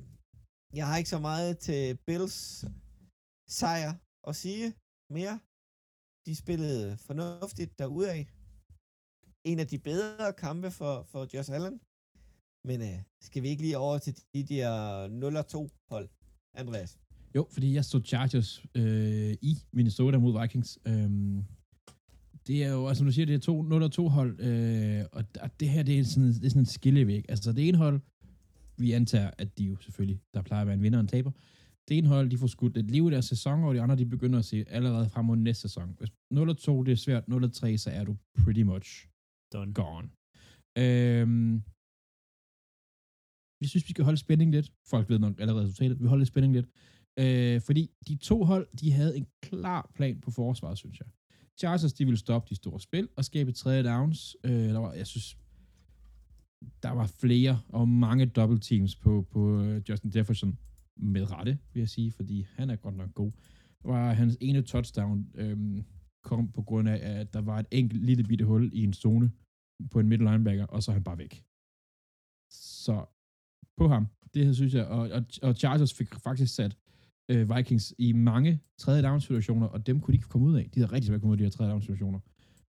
jeg har ikke så meget til Bills sejr at sige mere. De spillede fornuftigt derudaf. En af de bedre kampe for, for Josh Allen. Men øh, skal vi ikke lige over til de der 0-2 hold, Andreas? Jo, fordi jeg stod Chargers øh, i Minnesota mod Vikings. Øhm, det er jo, altså som du siger, det er to 0 2 hold, øh, og og det her, det er sådan, det er sådan en skillevæg. Altså det ene hold, vi antager, at de jo selvfølgelig, der plejer at være en vinder og en taber. Det ene hold, de får skudt et liv i deres sæson, og de andre, de begynder at se allerede frem mod næste sæson. Hvis 0 2, det er svært, 0 3, så er du pretty much Done. gone. Øhm, vi synes, vi skal holde spænding lidt. Folk ved nok allerede resultatet. Vi holder spænding lidt. Øh, fordi de to hold, de havde en klar plan på forsvaret, synes jeg. Chargers, de ville stoppe de store spil og skabe tredje downs. Øh, der var, jeg synes, der var flere og mange double teams på, på øh, Justin Jefferson med rette, vil jeg sige, fordi han er godt nok god. Var hans ene touchdown øhm, kom på grund af, at der var et enkelt lille bitte hul i en zone på en middle linebacker, og så er han bare væk. Så på ham, det her synes jeg, og, og, og Chargers fik faktisk sat øh, Vikings i mange tredje down situationer, og dem kunne de ikke komme ud af. De havde rigtig svært kommet ud af de her tredje down situationer,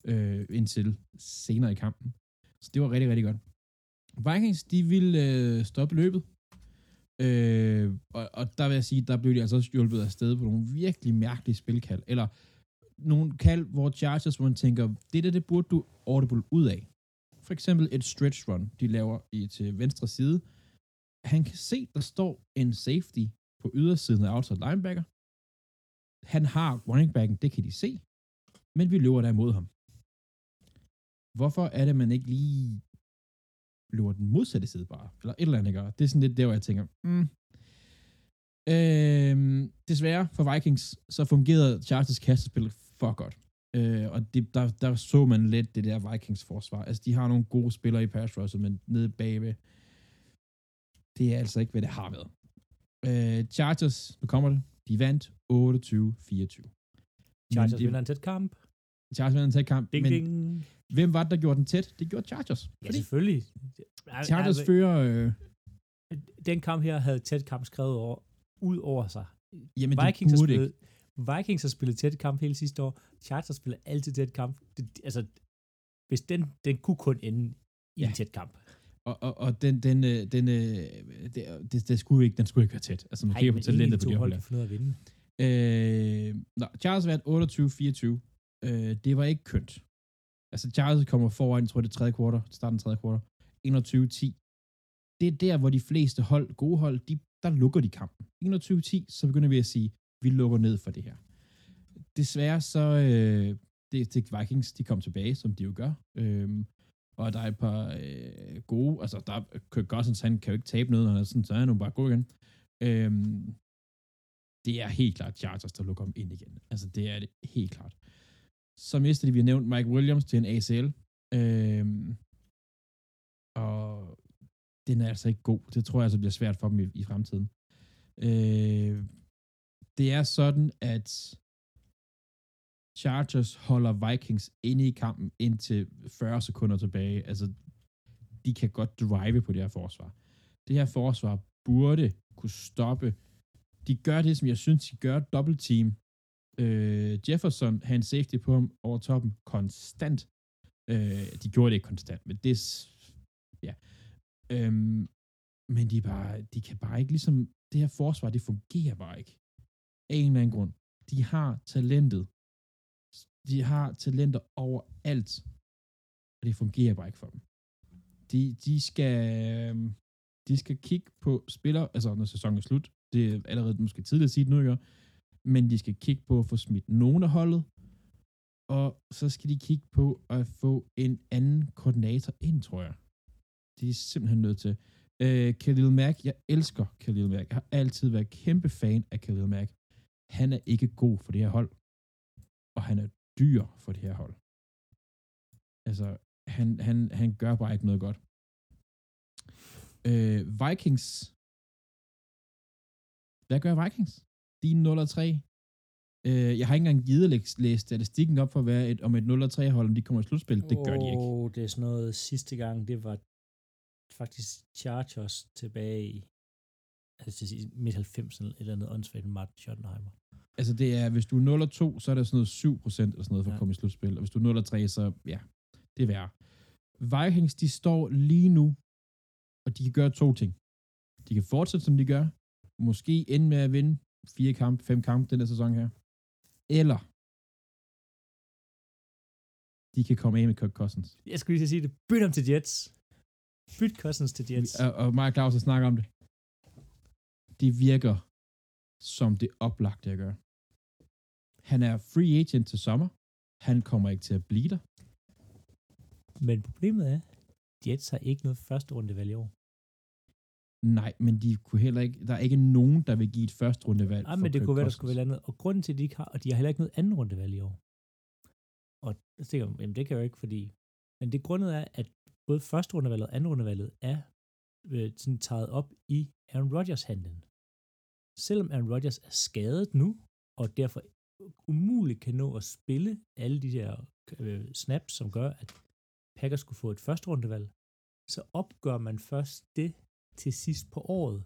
øh, indtil senere i kampen. Så det var rigtig, rigtig godt. Vikings, de ville øh, stoppe løbet, øh, og, og der vil jeg sige, der blev de altså også hjulpet af sted på nogle virkelig mærkelige spilkald, eller nogle kald, hvor Chargers, hvor man tænker, det der, det burde du audible ud af. For eksempel et stretch run, de laver i, til venstre side. Han kan se, der står en safety på ydersiden af outside linebacker. Han har running backen, det kan de se, men vi løber der imod ham. Hvorfor er det, man ikke lige løber den modsatte side bare? Eller et eller andet, ikke? Det er sådan lidt der, hvor jeg tænker, mm. øhm, desværre for Vikings, så fungerede Chargers kastespil for godt. Øh, og det, der, der så man lidt det der Vikings forsvar. Altså, de har nogle gode spillere i pass rusher, men nede bagved, det er altså ikke, hvad det har været. Øh, Chargers, nu kommer det, de vandt 28-24. Chargers vinder en tæt kamp. Chargers vinder en tæt kamp, Ding, men ding. hvem var det, der gjorde den tæt? Det gjorde Chargers. Ja, selvfølgelig. Chargers Ja, fører... Øh, Den kamp her havde tæt kamp skrevet over, ud over sig. jamen, Vikings det burde ikke. Vikings har spillet tæt kamp hele sidste år. Chargers spiller altid tæt kamp. Det, altså, hvis den, den kunne kun ende i Ja. en tæt kamp. Og, og, og den, den, øh, den, øh, det, det, det skulle ikke, den skulle ikke være tæt. Altså, man kigger på men talentet på de hold ud af at vinde. Øh, nå, Charles vandt 28-24. Øh, det var ikke kønt. Altså, Charles kommer foran, jeg tror det er tredje kvartal, starten af tredje kvartal, 21-10. Det er der, hvor de fleste hold, gode hold, de, der lukker de kampen. 21-10, så begynder vi at sige, vi lukker ned for det her. Desværre så, øh, det, det Vikings, de kom tilbage, som de jo gør. øh, og der er et par øh, gode, altså der er Kirk Cousins, han kan jo ikke tabe noget, når han er sådan, så er han jo bare god igen. Øh, det er helt klart Chargers, der lukker dem ind igen. Altså, det er det helt klart. Så mister de, vi har nævnt Mike Williams til en ACL. Øh, og den er altså ikke god. Det tror jeg altså bliver svært for dem i, i fremtiden. Øh, det er sådan, at Chargers holder Vikings inde i kampen indtil 40 sekunder tilbage. Altså, de kan godt drive på det her forsvar. Det her forsvar burde kunne stoppe de gør det, som jeg synes, de gør, double team. Øh, Jefferson har en safety på ham over toppen konstant. Øh, de gjorde det ikke konstant, men det ja. Øhm, men de, bare, de kan bare ikke ligesom, det her forsvar, det fungerer bare ikke. Af en eller anden grund. De har talentet. De har talenter overalt. Og det fungerer bare ikke for dem. De, de skal, øhm, de skal kigge på spillere, altså når sæsonen er slut, det er allerede måske tidligt at sige det nu, ikke? men de skal kigge på at få smidt nogen af holdet, og så skal de kigge på at få en anden koordinator ind, tror jeg. Det er simpelthen nødt til. Øh, Khalil Mack, jeg elsker Khalil Mack. Jeg har altid været kæmpe fan af Khalil Mack. Han er ikke god for det her hold, og han er dyr for det her hold. Altså, han, han, han gør bare ikke noget godt. Øh, Vikings hvad gør Vikings? De er 0-3. Øh, jeg har ikke engang givet at læse- læse statistikken op for at være et, om et 0-3-hold, om de kommer i slutspil. Det gør de ikke. Det er sådan noget sidste gang, det var faktisk Chargers tilbage i altså midt 90'erne eller noget åndssvagt med Martin Schottenheimer. Altså det er, hvis du er 0-2, så er der sådan noget 7% eller sådan noget for Ja. at komme i slutspil. Og hvis du er 0-3, så ja, det er værre. Vikings, de står lige nu, og de kan gøre to ting. De kan fortsætte, som de gør. Måske ende med at vinde fire kampe, fem kampe den her sæson her. Eller de kan komme af med Kirk Cousins. Jeg skulle lige sige det. Byt ham til Jets. Byt Cousins til Jets. Og, og mig og Claus har snakket om det. Det virker som det oplagte at gøre. Han er free agent til sommer. Han kommer ikke til at blive der. Men problemet er, Jets har ikke noget første runde valg i år. Nej, men de kunne heller ikke, der er ikke nogen, der vil give et første rundevalg. Nej, men det kunne være, der skulle være andet. Og grunden til, at de ikke har, og de har heller ikke noget anden rundevalg i år. Og så tænker jeg, jamen det kan jeg jo ikke, fordi... Men det grundet er, at både første rundevalget og anden rundevalget er øh, sådan taget op i Aaron Rodgers handlen. Selvom Aaron Rodgers er skadet nu, og derfor umuligt kan nå at spille alle de der øh, snaps, som gør, at Packers skulle få et første rundevalg, så opgør man først det til sidst på året.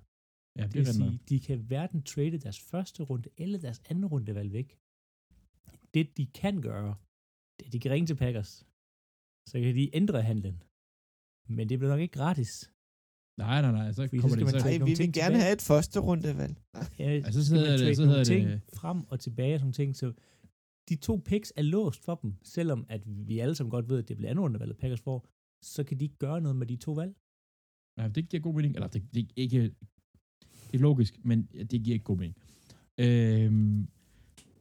Ja, Det vil sige, de kan hverken trade deres første runde eller deres anden rundevalg væk. Det, de kan gøre, det er, at de kan ringe til Packers. Så kan de ændre handlen. Men det bliver nok ikke gratis. Nej, nej, nej, så Fordi så kommer skal det man så... nogle vi vil gerne tilbage. have et første rundevalg. Ja, Altså, så hedder det- så hedder ting det- frem og tilbage og sådan ting. Så de to picks er låst for dem, selvom at vi alle sammen godt ved, at det bliver anden rundevalget Packers får, så kan de ikke gøre noget med de to valg. Nej, det giver god mening. Eller det, det, er ikke, det er logisk, men det giver ikke god mening. Øhm,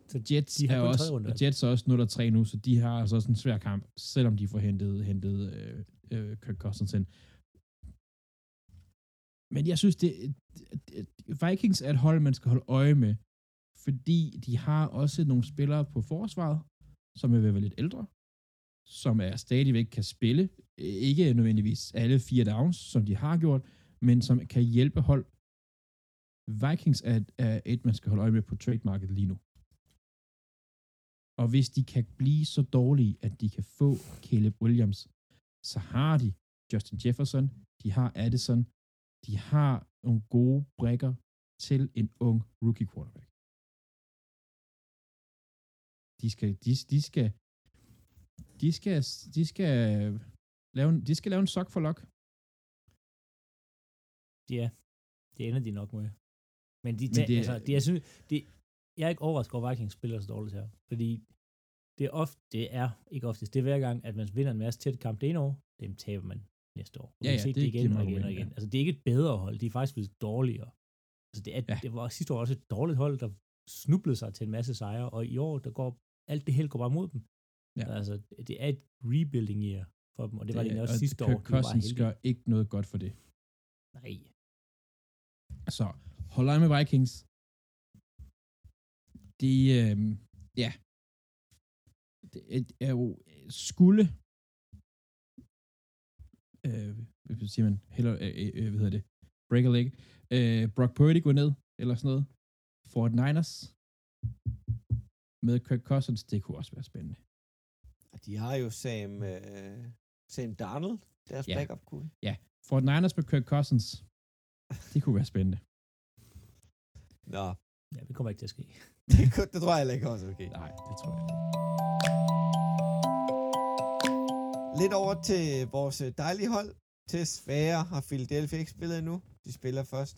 Så Jets de har er også, runde, altså. Jets er også 0-3 nu, så de har altså også en svær kamp, selvom de får hentet, hentet øh, øh, Kirk Cousins ind. Men jeg synes, det, Vikings er et hold, man skal holde øje med, fordi de har også nogle spillere på forsvaret, som er være lidt ældre, som er stadigvæk kan spille, ikke nødvendigvis alle fire downs, som de har gjort, men som kan hjælpe hold. Vikings er, er et, man skal holde øje med på trademarket lige nu. Og hvis de kan blive så dårlige, at de kan få Caleb Williams, så har de Justin Jefferson, de har Addison, de har nogle gode brækker til en ung rookie quarterback. De skal, de, de skal, de skal, de skal lave en, de skal lave en sok for lok. Ja, det ender de nok med. Men de Men det- altså, det, jeg, synes, det, jeg er ikke overrasket over, at Vikings spiller så dårligt her. Fordi det er, ofte, det er ikke oftest, det er hver gang, at man vinder en masse tæt kamp det ene år, dem taber man næste år. Og Ja, ja, det det igen og igen og igen. ja. Altså, det er ikke et bedre hold, de er faktisk blevet dårligere. Altså, det, er, Ja. det var sidste år også et dårligt hold, der snublede sig til en masse sejre, og i år, der går alt det held går bare mod dem. Ja. Altså, det er et rebuilding year for dem, og det var det, også sidste år. Kirk Cousins gør ikke noget godt for det. Nej, Så hold øje med Vikings. De, øh, ja, det er jo skulle, øh, hvad siger man, heller, øh, øh, hvad hedder det, break a leg, øh, Brock Purdy gå ned, eller sådan noget, Fort Niners, med Kirk Cousins, det kunne også være spændende. De har jo Sam, øh, Sam Darnold, deres Ja. ja. backup kunne. Fort Niners med Kirk Cousins, det kunne være spændende. Nå, ja, det kommer ikke til at ske. det, kunne- det tror jeg heller ikke også, okay. Nej, det tror jeg ikke. Lidt over til vores dejlige hold. Til svære har Philadelphia ikke spillet endnu. De spiller først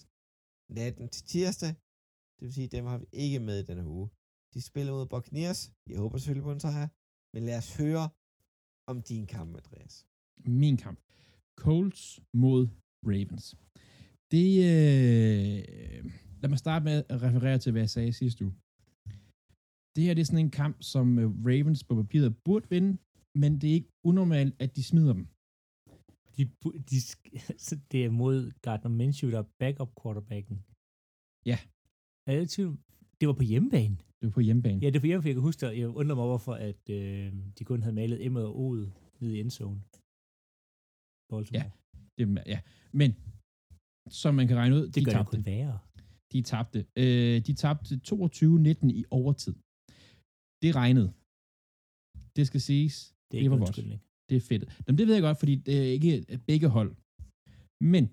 natten til tirsdag. Det vil sige, dem har vi ikke med i denne uge. De spiller mod Buccaneers. Jeg håber selvfølgelig på en sejr. Men lad os høre om din kamp, Andreas. min kamp. Colts mod Ravens. Det, øh, lad mig starte med at referere til, hvad jeg sagde sidste uge. Det her det er sådan en kamp, som øh, Ravens på papiret burde vinde, men det er ikke unormalt, at de smider dem. De, de, <laughs> så det er mod Gardner Minshew, der er backup quarterbacken. Ja. Er tvivl? Det var på hjemmebane. Det er på hjemmebane. Ja, det er på hjemmebane. Jeg kan huske det. Jeg undrer mig over, for, at øh, de kun havde malet Emma og O'et nede i endzone. Baltimore. Ja, Det, ja. Men, som man kan regne ud, det de gør det tabte. kun værre. De tabte. Øh, de tabte 22-19 i overtid. Det regnede. Det skal siges. Det er Det ikke en undskyldning. Det er fedt. Jamen, det ved jeg godt, fordi det er ikke begge hold. Men,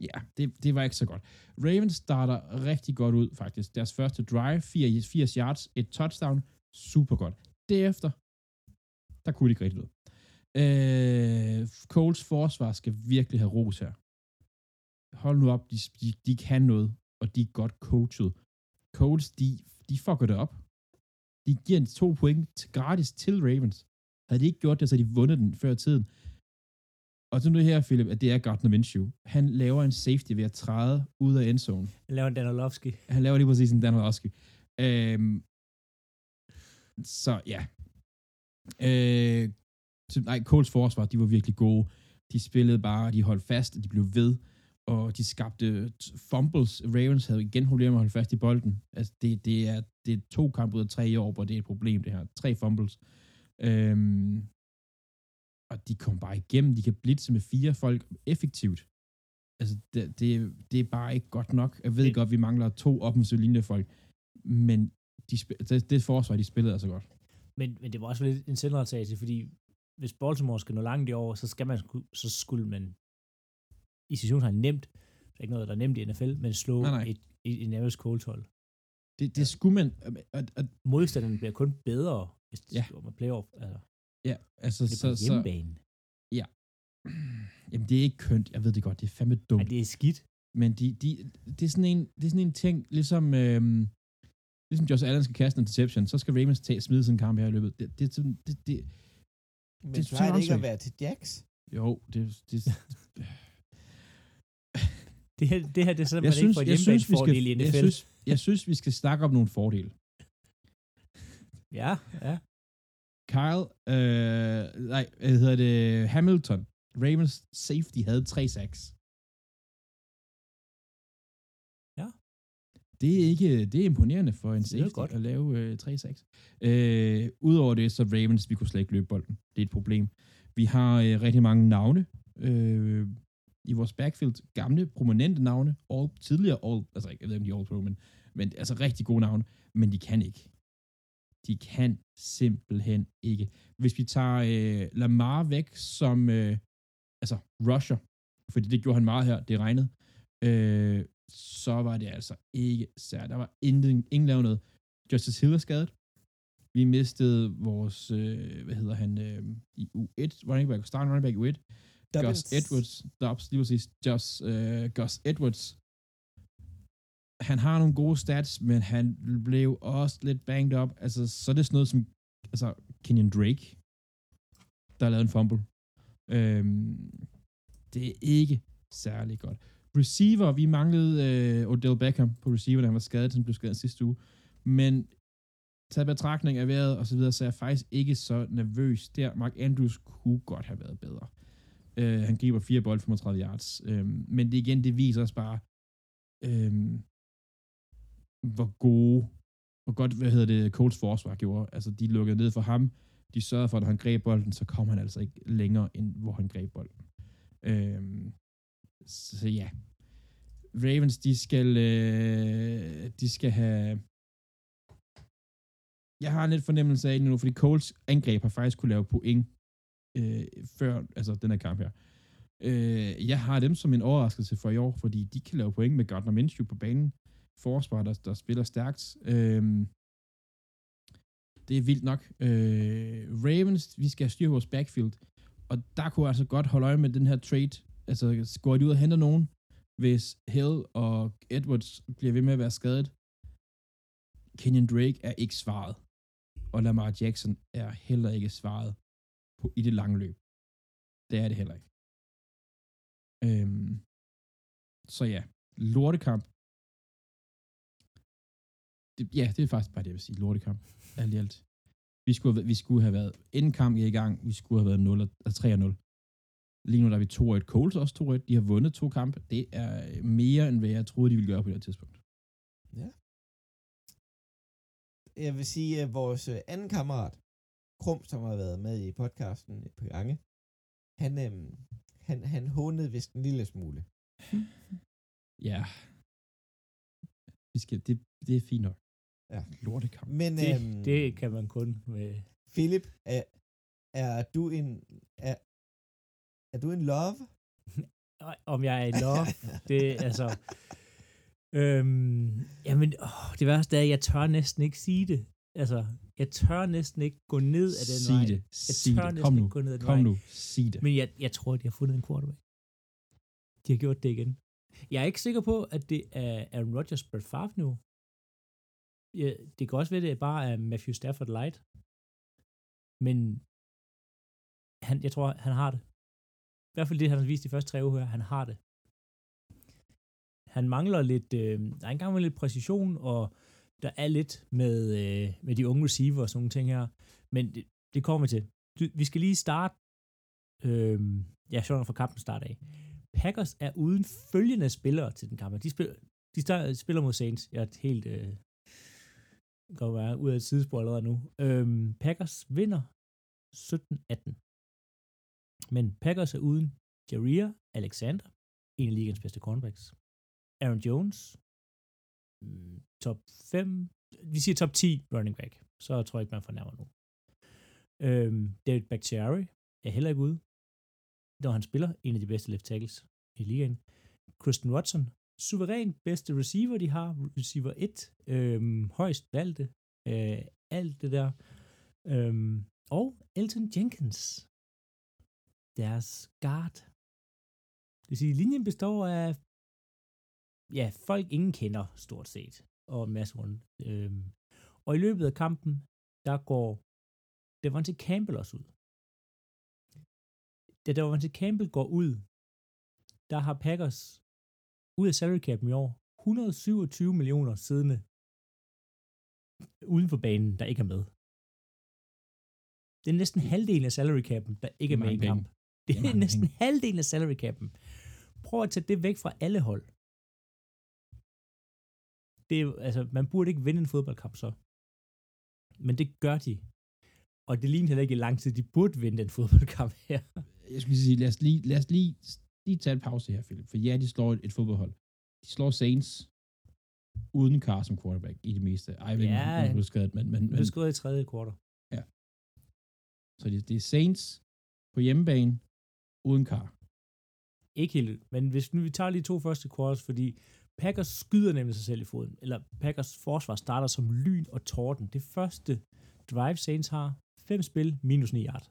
ja, det, det var ikke så godt. Ravens starter rigtig godt ud, faktisk. Deres første drive, 80, 80 yards, et touchdown, super godt. Derefter, der kunne de ikke rigtig noget. Øh, Coles forsvar skal virkelig have ros her. Hold nu op, de, de, de kan noget, og de er godt coachet. Coles, de, de fucker det op. De giver to point gratis til Ravens. Havde de ikke gjort det, så havde de vundet den før tiden. Og så nu her, Philip, at det er Gardner Minshew. Han laver en safety ved at træde ud af endzone. Jeg laver en Danolovski. Han laver lige præcis en Dan Orlovsky. Øhm, så ja. Øh, så, nej, Coles forsvar, de var virkelig gode. De spillede bare, de holdt fast, og de blev ved. og de skabte fumbles. Ravens havde igen problemer med at holde fast i bolden. Altså, det, det, er, det er to kampe ud af tre i år, hvor det er et problem, det her. Tre fumbles. Øhm, og de kom bare igennem. De kan blitse med fire folk effektivt. Altså, det, det, det er bare ikke godt nok. Jeg ved Det- godt, vi mangler to offensive linjefolk, men de, det, det forsvar, de spillede altså godt. Men, men det var også lidt en selvretagelse, fordi hvis Baltimore skal nå langt i år, så skal man, så skulle man i situationstegn nemt, det er ikke noget, der er nemt i NFL, men slå Nej, nej. et, et, et Colts hold. Det, det skulle man... Og, og, Modstanderen bliver kun bedre, hvis det Ja. ja. med playoff. Altså, ja, altså, det er så, på så, hjemmebane. Jamen, det er ikke kønt. Jeg ved det godt. Det er fandme dumt. Ej, det er skidt. Men de, de, det, er sådan en, det er sådan en ting, ligesom, øhm, ligesom Josh Allen skal kaste en interception, så skal Ravens tage, smide en kamp her i løbet. Det, det, er sådan- det, det, Men Det det er plejer det ikke at være til Jax. jo, det, det, <laughs> Det her, det her det er sådan, jeg synes, ikke får jeg synes, vi skal, i jeg NFL. synes, jeg synes, vi skal snakke om nogle fordele. Ja, ja. Kyle, øh, nej, hvad hedder det, Hamilton, Ravens safety havde tre sacks. Ja. Det er ikke, det er imponerende for en safety godt. at lave øh, tre sacks. Øh, Udover det, så Ravens, vi kunne slet ikke løbe bolden. Det er et problem. Vi har øh, rigtig mange navne øh, i vores backfield. Gamle, prominente navne. All, tidligere all, altså jeg ved ikke, om de er all pro, men, men altså rigtig gode navne. Men de kan ikke. De kan simpelthen ikke. Hvis vi tager øh, Lamar væk som øh, altså rusher, fordi det gjorde han meget her, det regnede, øh, så var det altså ikke særligt. Der var ingen, ingen lavet noget. Justice Hill er skadet. Vi mistede vores, øh, hvad hedder han, øh, i U1, running back, starting running back i U1, Gus Edwards, Dobbs, lige præcis, Just, øh, Gus Edwards. Han har nogle gode stats, men han blev også lidt banged up. Altså, så er det sådan noget som, altså, Kenyon Drake, der har lavet en fumble. Øhm, det er ikke særlig godt. Receiver, vi manglede øh, Odell Beckham på receiver, da han var skadet, han blev skadet sidste uge. Men taget betragtning af vejret og så videre, så er jeg faktisk ikke så nervøs der. Mark Andrews kunne godt have været bedre. Øh, han griber fire bold 35 yards. Øh, men det igen, det viser os bare, øh, hvor gode, hvor godt, hvad hedder det, Colts forsvar gjorde. Altså, de lukkede ned for ham. De sørgede for, at når han greb bolden, så kom han altså ikke længere, end hvor han greb bolden. Øhm, så ja. Ravens, de skal, øh, de skal have... Jeg har en lidt fornemmelse af det nu, fordi Coles angreb har faktisk kunne lave point øh, før altså den her kamp her. Øh, jeg har dem som en overraskelse for i år, fordi de kan lave point med Gardner Minshew på banen. Forsvar, der, der spiller stærkt. Øh, det er vildt nok. Øh, Ravens, vi skal have styr på vores backfield, og der kunne jeg altså godt holde øje med den her trade. Altså, går de ud og henter nogen, hvis Hill og Edwards bliver ved med at være skadet. Kenyon Drake er ikke svaret, og Lamar Jackson er heller ikke svaret på, i det lange løb. Det er det heller ikke. Øhm, så ja, lortekamp. Det, ja, det er faktisk bare det, jeg vil sige. Lortekamp. Alt i alt. Vi skulle, have, vi skulle have været, inden kamp i gang, vi skulle have været 0, altså 3-0. Lige nu der er vi 2-1. Coles også 2-1. De har vundet to kampe. Det er mere, end hvad jeg troede, de ville gøre på det tidspunkt. Ja. Jeg vil sige, at vores øh, anden kammerat, Krum, som har været med i podcasten et par gange, han, øhm, han, han hånede vist en lille smule. Ja. Vi skal, det, det er fint nok. Ja. Lortekamp. Men Det, øhm, det kan man kun med... Philip, er, er du en er, er du en love? <laughs> Om jeg er i love, <laughs> det er altså... Øhm, jamen, åh, det værste er, at jeg tør næsten ikke sige det. Altså, jeg tør næsten ikke gå ned af den sig vej. det. Jeg Sig tør det. næsten Kom nu. ikke gå ned ad den Kom vej. nu. Sig det. Men jeg, jeg tror, at de har fundet en quarterback. De har gjort det igen. Jeg er ikke sikker på, at det er Aaron Rodgers Brett Favre nu. Ja, det kan også være, det bare er Matthew Stafford Light. Men han, jeg tror, han har det. I hvert fald det, han har vist de første tre uger. Han har det. Han mangler lidt, øh, der er engang med lidt præcision, og der er lidt med, øh, med de unge receiver og sådan nogle ting her. Men det, det kommer vi til. Du, vi skal lige starte, øh, ja, sjovt nok fra kampen start af. Packers er uden følgende spillere til den kamp. De spiller, de spiller mod Saints. Jeg er helt... Øh, går være ud af et sidespor allerede nu. Øhm, Packers vinder 17-18. Men Packers er uden Jaria Alexander, en af ligens bedste cornerbacks. Aaron Jones, mm, top 5, vi siger top 10 running back, så tror jeg ikke, man fornærmer nu. Øhm, David Bakhtiari er heller ikke ude, når han spiller en af de bedste left tackles i ligaen. Christian Watson, suveræn bedste receiver, de har, receiver 1, øhm, højst valgte, øh, alt det der. Øhm, og Elton Jenkins, deres guard. Det vil sige, linjen består af ja, folk ingen kender stort set, og en masse rundt. Øhm, og i løbet af kampen, der går Devontae Campbell også ud. Da Devontae Campbell går ud, der har Packers ud af salary cap i år 127 millioner siddende uden for banen, der ikke er med. Det er næsten halvdelen af salary cap'en, der ikke er med i kamp. Det er, er næsten penge. halvdelen af salary cap'en. Prøv at tage det væk fra alle hold. Det er, altså, man burde ikke vinde en fodboldkamp så. Men det gør de. Og det ligner heller ikke i lang tid, de burde vinde den fodboldkamp her. Jeg skulle sige, lad os lige, lad os lige, lige tage en pause her, Philip. For ja, de slår et, et fodboldhold. De slår Saints uden Carr som quarterback i det meste. Ej, ja, han blev skadet, men... men, men skadet i tredje kvartal. Ja. Så det, det er Saints på hjemmebane uden Carr. Ikke helt, men hvis nu vi tager lige to første quarters, fordi Packers skyder nemlig sig selv i foden, eller Packers forsvar starter som lyn og torden. Det første drive Saints har, fem spil, minus 9 yard.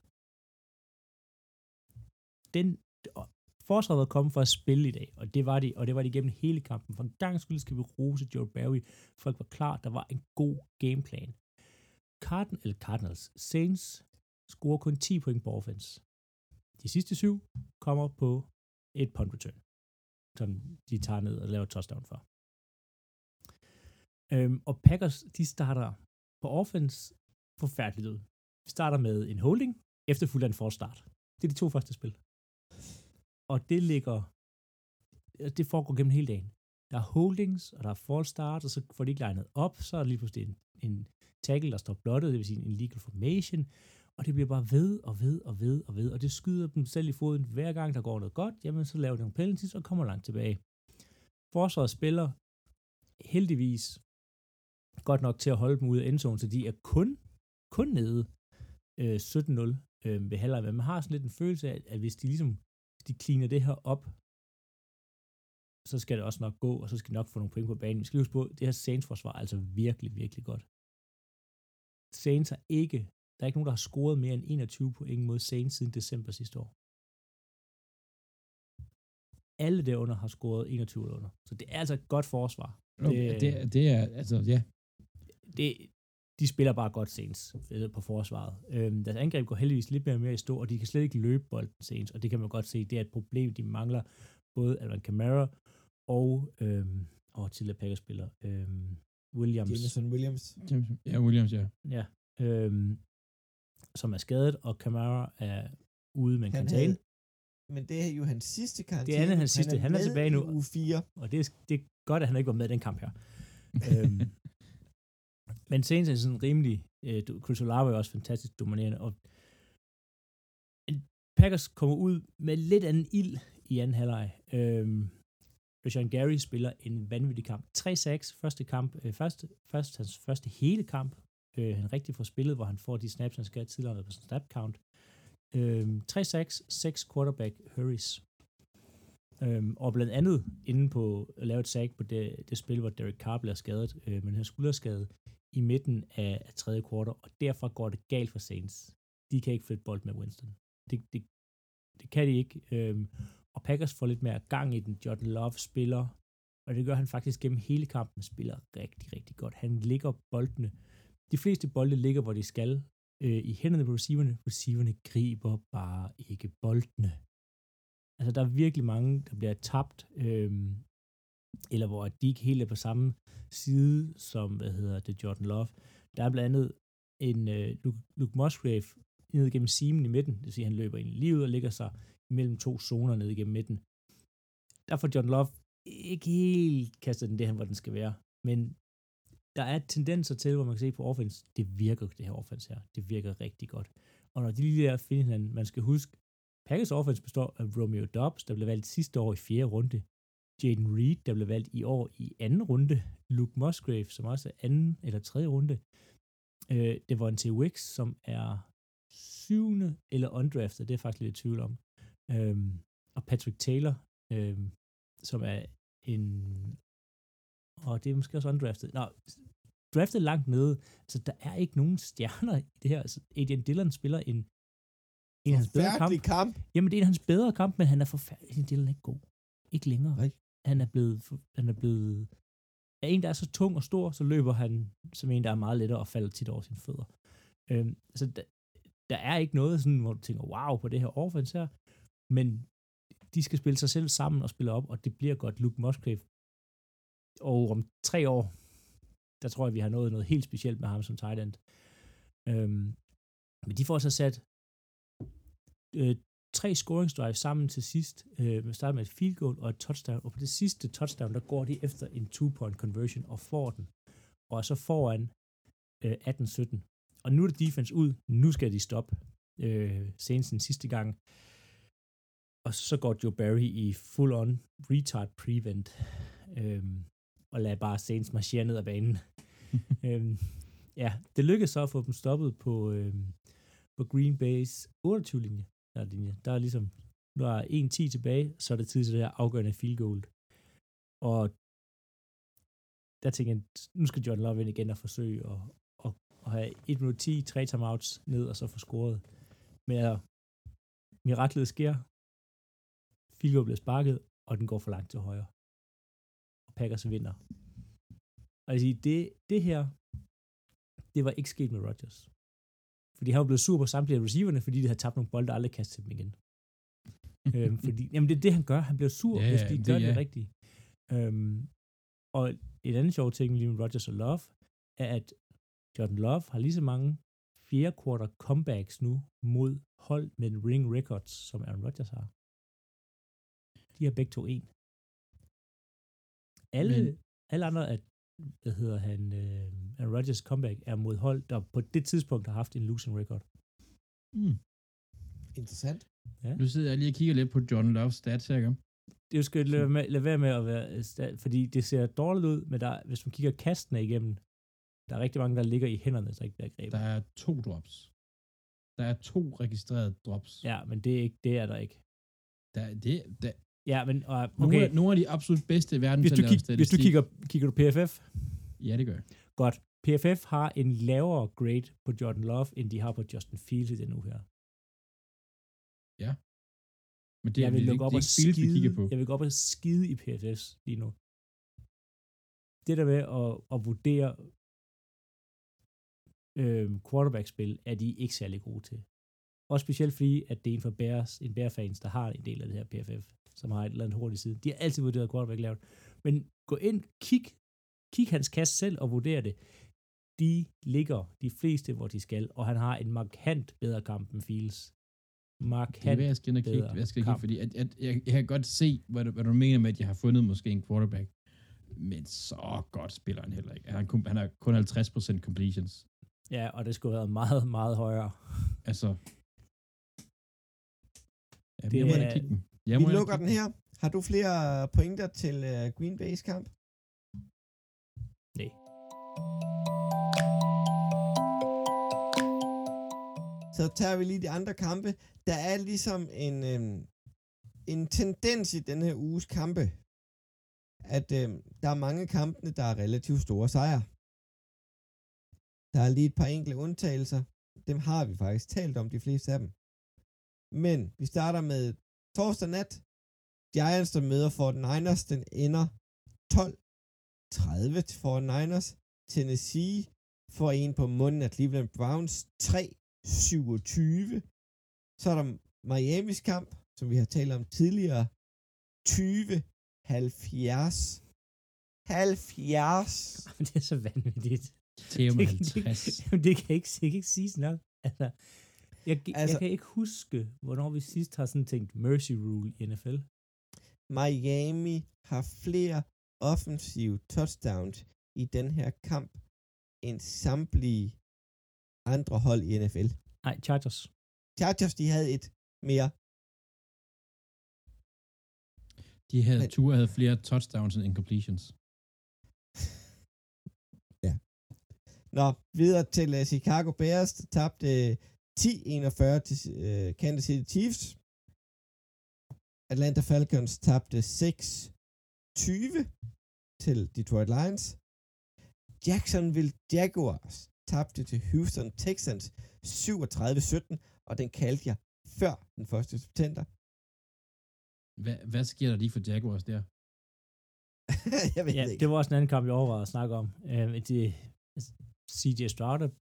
Den, forsvaret var kommet for at spille i dag, og det var de, og det var de gennem hele kampen. For en gang skulle skal vi rose Joe Barry. Folk var klar, der var en god gameplan. Cardin, eller Cardinals, Saints scorer kun 10 point på offense. De sidste syv kommer på et punt return, som de tager ned og laver touchdown for. Øhm, og Packers, de starter på offense forfærdeligt ud. Vi starter med en holding, efterfulgt af en forstart. Det er de to første spil. Og det ligger, øh, det foregår gennem hele dagen. Der er holdings, og der er false start, og så får de ikke legnet op, så er der lige pludselig en, en tackle, der står blottet, det vil sige en legal formation, og det bliver bare ved og ved og ved og ved, og det skyder dem selv i foden hver gang, der går noget godt, jamen så laver de nogle penalties og kommer langt tilbage. Forsvaret spiller heldigvis godt nok til at holde dem ude af endzone, så de er kun, kun nede øh, 17-0 øh, ved halvleg, men man har sådan lidt en følelse af, at hvis de ligesom de cleaner det her op, så skal det også nok gå, og så skal de nok få nogle point på banen. Vi skal huske på, det her Saints-forsvar er altså virkelig, virkelig godt. Saints har ikke, der er ikke nogen, der har scoret mere end 21 point mod Saints siden december sidste år. Alle derunder har scoret 21 eller under. Så det er altså et godt forsvar. Det, det, det er, altså, ja. Det, de spiller bare godt Saints på forsvaret. Øhm, deres angreb går heldigvis lidt mere og mere i stå, og de kan slet ikke løbe bolden Saints, og det kan man godt se, det er et problem, de mangler både Alvin Kamara og, øhm, og tidligere Packers-spiller, øhm, Williams. Jameson Williams. Ja, Williams, ja. Ja, øhm, som er skadet, og Kamara er ude med en karantæne. Men det er jo hans sidste karantæne. Det er hans sidste. Han er, han er tilbage nu. Uge 4. Og det er, det er godt, at han ikke var med i den kamp her. øhm, <laughs> men Saints er sådan rimelig, øh, Chris Olave er også fantastisk dominerende, og Packers kommer ud med lidt anden ild i anden halvleg. Øhm, Rashawn Gary spiller en vanvittig kamp. 3-6, første kamp, øh, første, første, hans første hele kamp. Øh, han rigtig får spillet, hvor han får de snaps, han skal tidligere på snap count. Øhm, 3-6, 6 quarterback hurries. Øhm, og blandt andet inde på at lave et sag på det, det spil, hvor Derek Carr bliver skadet, øh, men han skulderskade i midten af, af tredje kvartal, og derfor går det galt for Saints. De kan ikke flytte bold med Winston. Det, det, det kan de ikke. Øhm, og Packers får lidt mere gang i den. Jordan Love spiller, og det gør han faktisk gennem hele kampen, spiller rigtig, rigtig godt. Han ligger boldene. De fleste bolde ligger, hvor de skal, øh, i hænderne på receiverne. Receiverne griber bare ikke boldene. Altså, der er virkelig mange, der bliver tabt, øh, eller hvor de ikke helt er på samme side som, hvad hedder det, Jordan Love. Der er blandt andet en øh, Luke, Luke Musgrave ned gennem simen i midten, det vil sige, at han løber ind lige ud og ligger sig mellem to zoner ned gennem midten. der får John Love ikke helt kastet den det hvor den skal være. Men der er tendenser til, hvor man kan se på offense, det virker, det her offense her. Det virker rigtig godt. Og når de lige der finder hinanden, man skal huske, Packers offense består af Romeo Dobbs, der blev valgt sidste år i fjerde runde. Jaden Reed, der blev valgt i år i anden runde. Luke Musgrave, som også er anden eller tredje runde. Øh, det var en T. Wicks, som er syvende eller undrafted, det er faktisk lidt i tvivl om. øh, og Patrick Taylor, øh, som er en... Og det er måske også undrafted. Nå, draftet langt nede. Så der er ikke nogen stjerner i det her. Altså, Adrian Dillon spiller en, en af hans bedre kamp. Kamp. Jamen, det er en af hans bedre kamp, men han er forfærdelig. Dillon er ikke god. Ikke længere. Nej. Han er blevet, han er blevet af en, der er så tung og stor, så løber han som en, der er meget lettere og falder tit over sine fødder. Øhm, så der, der er ikke noget sådan, hvor du tænker, wow, på det her offense her, men de skal spille sig selv sammen og spille op, og det bliver godt Luke Musgrave. Og om tre år, der tror jeg, vi har nået noget helt specielt med ham som tight end. Øhm, men de får så sat øh, tre scoringsdrives sammen til sidst. Øh, man starter med et field goal og et touchdown, og på det sidste touchdown, der går de efter en two-point conversion og får den. Og så foran øh, 18-17. Og nu er det defense ud. Nu skal de stoppe. Øh, senest den sidste gang. Og så går Joe Barry i full-on retard prevent. Øh, og lader bare Saints marchere ned ad banen. <laughs> øhm, ja, det lykkedes så at få dem stoppet på, øhm, på Green Bay's 28-linje. Der er, linje. der er ligesom, nu er 1-10 tilbage, så er det tid til det her afgørende field goal. Og der tænker jeg, nu skal John Love ind igen og forsøge at, at, at have 1 minut 10, 3 timeouts ned og så få scoret. Men ja, miraklet sker. Field goal bliver sparket, og den går for langt til højre. Og Packers vinder. Og jeg siger, det, det her, det var ikke sket med Rodgers. Fordi han var blevet sur på samtlige af receiverne, fordi de havde tabt nogle bolde, og aldrig kastet til dem igen. <laughs> øhm, fordi, jamen det er det, han gør. Han bliver sur, Ja, hvis de det- gør det, ja. det rigtigt. Øhm, og et andet sjovt ting lige Rodgers og Love, er, at Jordan Love har lige så mange fjerde quarter comebacks nu mod hold med ring records, som Aaron Rodgers har. De har begge to en. Alle, Men- alle andre af, hvad hedder han, øh, Aaron Rodgers comeback er mod hold, der på det tidspunkt har haft en losing record. Mm. Interessant. Nu sidder jeg lige og kigger lidt på John Love's stats her, ikke? Det skal lade, med, lade være med at være, øh, fordi det ser dårligt ud, men der, hvis man kigger kastene igennem, der er rigtig mange, der ligger i hænderne, der ikke bliver grebet. Der er to drops. Der er to registrerede drops. Ja, men det er, ikke, det er der ikke. Der, det, der, Ja, men uh, okay. nogle, af, nogle af de absolut bedste i verden hvis til du, at lave kig, hvis du kigger, kigger du PFF, Ja, det gør jeg. godt. PFF har en lavere grade på Jordan Love, end de har på Justin Fields i den uge her. Men det jeg er, vil det, lukke det op er og ikke Fields, vi skide, kigger på. jeg vil gå op og skide i PFFs lige nu. Det der med at, at vurdere øh, quarterback-spil, er de ikke særlig gode til. Også specielt fordi, at det er en for Bears, en Bear-fans, der har en del af det her PFF, som har et eller andet hurtigt side. De har altid vurderet quarterback lavt. Men gå ind, kig, kig hans kast selv og vurder det. De ligger de fleste, hvor de skal, og han har en markant bedre kamp end Fields. Det er, Markant jeg skal kigge, bedre hvad jeg skal kigge fordi at, at, jeg, jeg, kan godt se, hvad du, hvad du mener med, at jeg har fundet måske en quarterback. Men så godt spiller han heller ikke. Han, han har kun 50% completions. Ja, og det skulle have været meget, meget højere. Altså... Ja, Det jeg må er- kigge den. Jeg Vi lukker den her. Har du flere pointer til uh, Green Bay's kamp? Nej. Så tager vi lige de andre kampe. Der er ligesom en, øhm, en tendens i denne her uges kampe, at øhm, der er mange kampene, der er relativt store sejre. Der er lige et par enkelte undtagelser. Dem har vi faktisk talt om, de fleste af dem. Men vi starter med torsdag nat. Giants, der møder 49ers, den ender 12-30 til 49ers. Tennessee får en på munden af Cleveland Browns 3-27. Så er der Miamis kamp, som vi har talt om tidligere. 20-70. 70. det er så vanvittigt. Det, 50. det, jamen, det kan ikke, det kan ikke siges nok. Altså, jeg, altså, jeg kan ikke huske, hvornår vi sidst har sådan tænkt mercy rule i NFL. Miami har flere offensive touchdowns i den her kamp end samtlige andre hold i NFL. Nej, Chargers. Chargers, de havde et mere. De havde, Men- Tua havde flere touchdowns end incompletions. <laughs> Nå, videre til uh, Chicago Bears, der tabte uh, 10-41 til uh, Kansas City Chiefs. Atlanta Falcons tabte 6-20 til Detroit Lions. Jacksonville Jaguars tabte til Houston Texans 37-17, og den kaldte jeg før den 1. september. Hvad, hvad sker der lige for Jaguars der? <laughs> jeg ved Ja, ikke. det var også en anden kamp, jeg overvejede at snakke om. Øh, det, CJ Stroud er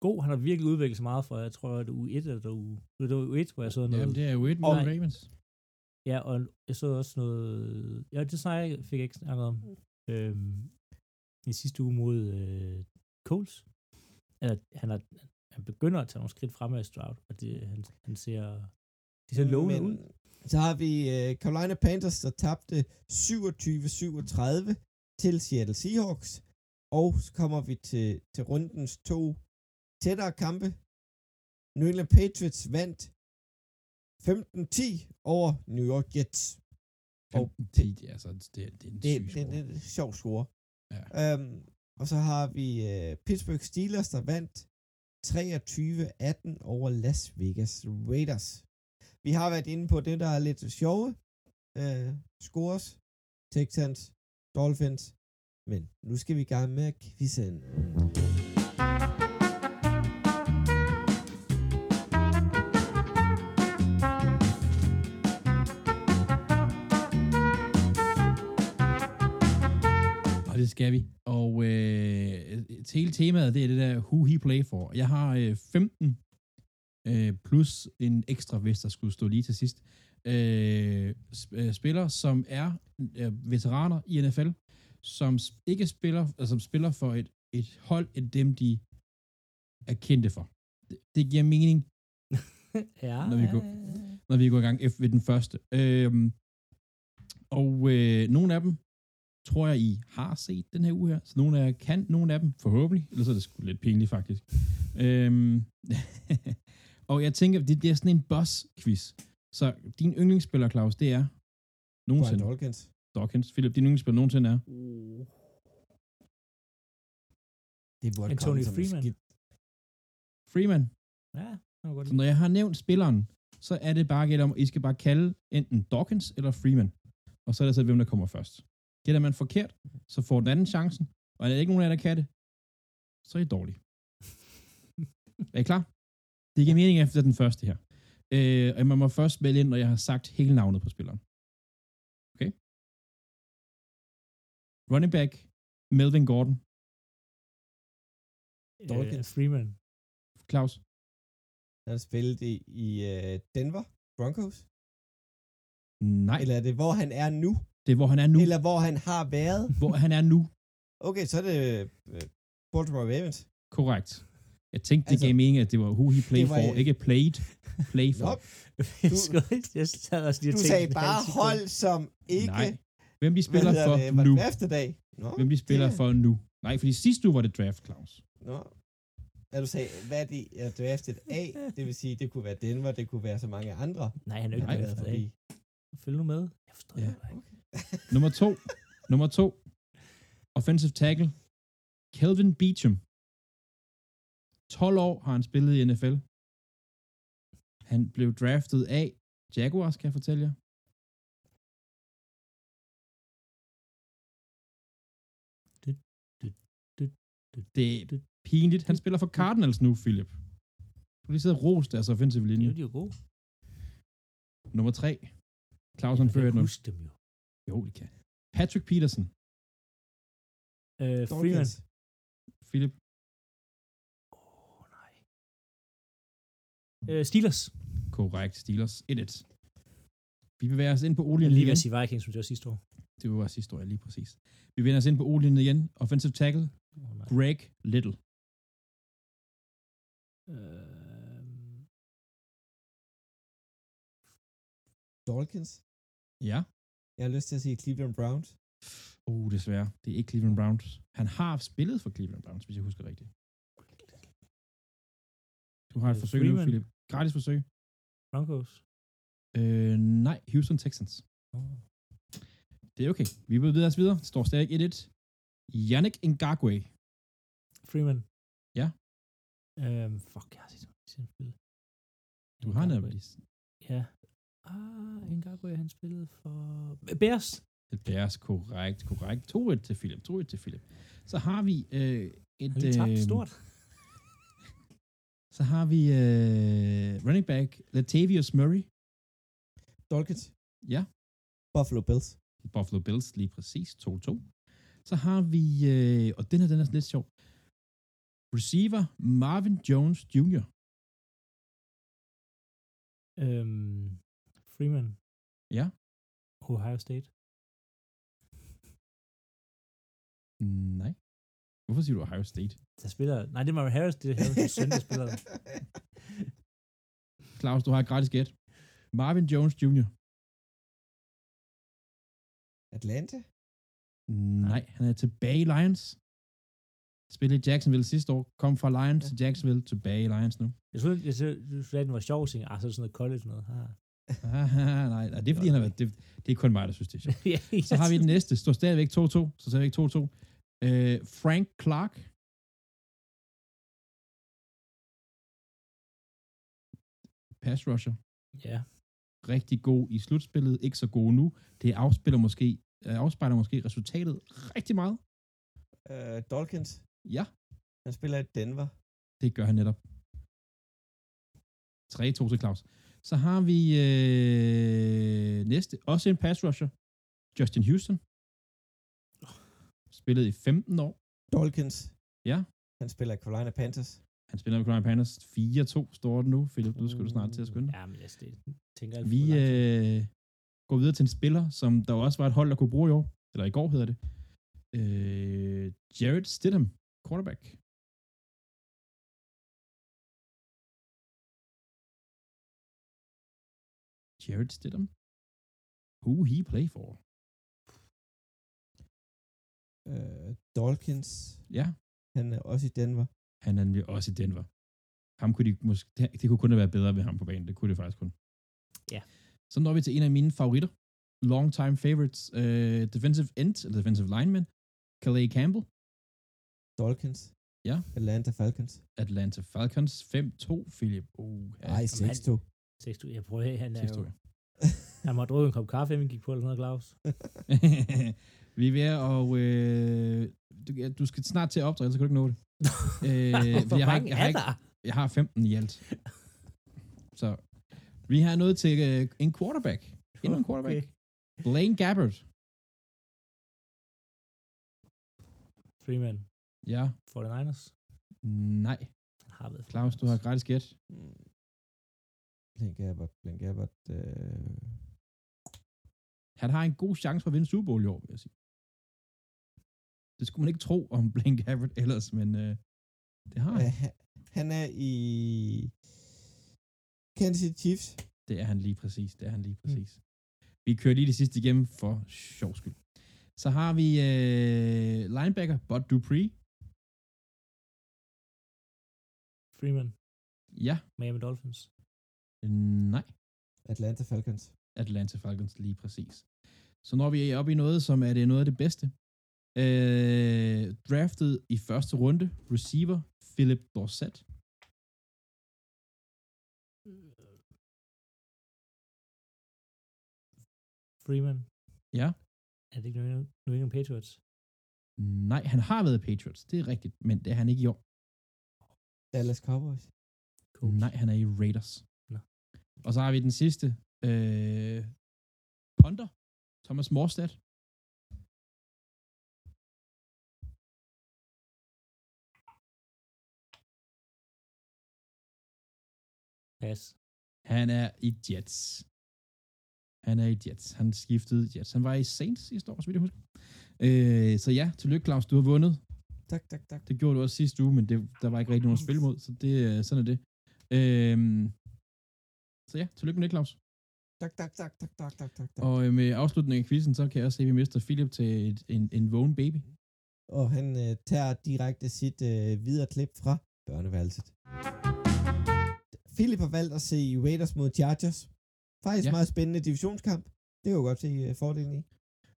god. Han har virkelig udviklet sig meget fra, jeg tror, det er uge 1 eller uge, det var uge 1, hvor jeg så noget. Jamen, det er jo et mod Nej. Ravens. Ja, og jeg så også noget... Ja, det snakker jeg, fik jeg ikke snakket om. Øhm, I sidste uge mod øh, Coles. Eller, han, er, han begynder at tage nogle skridt fremad i Stroud, og det, han, han ser, det ser lovende ud. Så har vi uh, Carolina Panthers, der tabte 27-37 til Seattle Seahawks. Og så kommer vi til, til rundens to tættere kampe. New England Patriots vandt 15-10 over New York Jets. Og Det, det, altså, det, det er en det, det, det, det er en sjov score. Ja. Øhm, og så har vi uh, Pittsburgh Steelers, der vandt 23-18 over Las Vegas Raiders. Vi har været inde på det, der er lidt sjove. Uh, scores, Texans, Dolphins. Men nu skal vi i gang med quizzen. Og det skal vi. Og øh, hele temaet, det er det der who he play for. Jeg har øh, 15 øh, plus en ekstra, hvis der skulle stå lige til sidst. Øh, øh, spillere, som er øh, veteraner i NFL, som ikke spiller, altså som spiller for et, et hold end dem, de er kendte for. Det, det giver mening, <laughs> ja, Når vi går- når vi går i gang ved den første. Øhm, og øh, nogle af dem tror jeg, I har set den her uge her. Så nogle af jer kan nogle af dem, forhåbentlig. Ellers er det sgu lidt pinligt, faktisk. øhm, <laughs> og jeg tænker, det, det er sådan en boss-quiz. Så din yndlingsspiller, Claus, det er Brian nogensinde. Dawkins. Dawkins. Philip, din yndlingsspiller nogensinde er. Uh, Det burde Anthony komme Freeman. skidt. Freeman. ja, det var godt. Så når jeg har nævnt spilleren, så er det bare gæt om, I skal bare kalde enten Dawkins eller Freeman. Og så er det så, hvem der kommer først. Gætter man forkert, så får den anden chancen. Og er der ikke nogen af jer, der kan det, så er I dårlige. er I klar? Det giver mening efter den første her. Øh, og man må først vælge ind, når jeg har sagt hele navnet på spilleren. Okay? Running back, Melvin Gordon. Dawkins. Øh, Freeman. Claus. Han har spillet i, i uh, Denver Broncos. Nej, Eller er det, hvor han er nu? Det er, hvor han er nu. Eller hvor han har været? Hvor han er nu. Okay, så er det uh, Baltimore Ravens. Korrekt. Jeg tænkte, det Altså, gav mening, at det var who he play det var- for, ikke played, play for. Du, jeg sad også lige du tænkte sagde bare hold, som ikke... Nej. Hvem de spiller for det? Var nu. det efter dag? Nå, Hvem de spiller det- for nu. Nej, fordi sidste uge var det draft, Claus. Nå. Ja, du sagde, hvad er det, er draftet af? Det vil sige, det kunne være Denver, det kunne være så mange andre. Nej, han er jo ikke har været med forbi. Følg nu med. Jeg forstår Ja. det ikke. Nummer to. Nummer to. Offensive tackle. Kelvin Beecham. 12 år har han spillet i NFL. Han blev draftet af Jaguars, kan jeg fortælle jer. Det er pinligt. Han spiller for Cardinals nu, Philip. Du lige sidder og ros deres offensive Det er linje. jo de er gode. Nummer tre. Claus han Jeg fører kan nu. huske dem jo. Jo, det kan. Patrick Peterson. Øh, Freeman. Philip. Åh, oh, nej. Øh, Steelers. Korrekt. Steelers. 1-1. Vi bevæger os ind på Jeg O-linjen lige ved igen. at sige Vikings, som det var sidste år. Det var sidste år, lige præcis. Vi vender os ind på O-linjen igen. Offensive tackle. Oh, nej. Greg Little. Øh, Dawkins. Ja. Jeg har lyst til at sige Cleveland Browns. Oh, desværre. Det er ikke Cleveland Browns. Han har spillet for Cleveland Browns, hvis jeg husker rigtigt. Du har et Øh, forsøg nu. Philip. Gratis forsøg. Broncos. Øh, nej, Houston Texans. Oh. Det er okay. Vi vil videre videre. Det står stadig 1-1. Yannick Ngakwe. Freeman. Ja. Øhm, fuck, jeg har set sådan spil. Du har netop lige Ja. Ah, Ngakwe, han spillede for... Bears. Bears, korrekt, korrekt. 2-1 til Philip, 2-1 til Philip. Så har vi øh, et... Han lige tabt øh, stort. <laughs> Så har vi øh, running back Latavius Murray. Dolkins. Ja. Buffalo Bills. Buffalo Bills, lige præcis, 2-2. Så har vi, øh, og den her, den er lidt sjov, receiver Marvin Jones Jr. Øhm, Freeman. Ja. Ohio State. Nej. Hvorfor siger du Ohio State? Der spiller... Nej, det er Marvin Harris. Det er Harris' søn, der spiller. der. <laughs> Claus, du har et gratis gæt. Marvin Jones Jr. Atlanta. Nej, han er tilbage i Lions. Spillede i Jacksonville sidste år. Kom fra Lions til Jacksonville, tilbage i Lions nu. Jeg synes, jeg synes, den var sjov, så ah, så er det sådan noget college noget. Ah. Ah, <laughs> nej, nej, det er fordi, han har været, det, det er kun mig, der synes, det er sjovt. <laughs> ja, Så har vi den næste. Står stadigvæk 2-2. Så stadigvæk 2-2. Øh, Frank Clark. Pass rusher. Ja. Rigtig god i slutspillet. Ikke så god nu. Det afspiller måske, øh, afspejler måske resultatet rigtig meget. Uh, Dolkins. Ja, Han spiller i Denver. det gør han netop. 3-2 til Claus. Så har vi øh, næste. Også en pass rusher. Justin Houston. Spillet i 15 år. Dolkins. Ja. Han spiller i Carolina Panthers. Han spiller med Carolina Panthers. 4-2 står det nu. Philip, du skal du snart til at skynde. Ja, men det tænker jeg... Vi øh, går videre til en spiller, som der også var et hold, der kunne bruge i år. Eller i går hedder det. Øh, Jared Stidham, quarterback. Jared Stidham. Who he play for? Uh, Dolkins. Ja, Han er også i Denver. han er nemlig også i Denver. Ham kunne de måske, det, det kunne kun have været bedre ved ham på banen. Det kunne det faktisk kun. Ja. Så når vi til en af mine favoritter. Long time favorites. Uh, defensive end, eller defensive lineman. Calais Campbell. Dolkins. Ja. Atlanta Falcons. Atlanta Falcons 5-2, Philip. Uh, Nej, 6-2. 6 jeg prøver at han er jo... 6-2. Han må drukke en kop kaffe, inden vi gik på eller sådan noget, Claus. <laughs> vi er ved at, og øh, du, du skal snart til at optræde, så kan du ikke nå det. <laughs> øh, Hvor jeg, har mange jeg, har er der? jeg har 15 i alt. Så vi har nået til øh, en quarterback. Endnu en quarterback. Okay. Blaine Gabbert. Freeman. Ja, 49ers. nej. Han har været Claus, du har gratis gæt. Mm. Blink Gabbert. Blink Gabbert. Øh... Han har en god chance for at vinde Super Bowl i år, vil jeg sige. Det skulle man ikke tro om <laughs> Blaine Gabbert ellers, men øh, det har han. Øh, han- han er i Kansas City Chiefs. Det er han lige præcis. Det er han lige præcis. Mm. Vi kører lige det sidste igennem for sjov skyld. Så har vi øh, linebacker Bud Dupree. Freeman. Ja, Miami Dolphins. Nej. Atlanta Falcons. Atlanta Falcons lige præcis. Så når vi er oppe i noget, som er det noget af det bedste. Øh, draftet i første runde, receiver Philip Dorsett. Freeman. Ja. Er det ikke New England, Patriots? Nej, han har været Patriots, det er rigtigt, men det er han ikke i år. Dallas Cowboys. Cool. Nej, han er i Raiders. Og så har vi den sidste. Øh, Ponder. Thomas Morstad. Pas. Han er i Jets. Han er i Jets. Han skiftede Jets. Han var i Saints sidste år, så vidt jeg husker. Øh, så ja, tillykke Claus, du har vundet. Tak, tak, tak. Det gjorde du også sidste uge, men det, der var ikke rigtig nogen at spille mod, så det, øh, sådan er det. Øh, så ja, tillykke med det, Claus. Tak, tak, tak, tak, tak, tak, tak, tak. Og øh, med afslutningen af quizzen, så kan jeg også se, at vi mister Philip til et, en, en vågen baby. Og han øh, tager direkte sit øh, videre klip fra børneværelset. Philip har valgt at se Raiders mod Chargers. Faktisk Ja. meget spændende divisionskamp. Det kan jo godt se øh, fordelen i.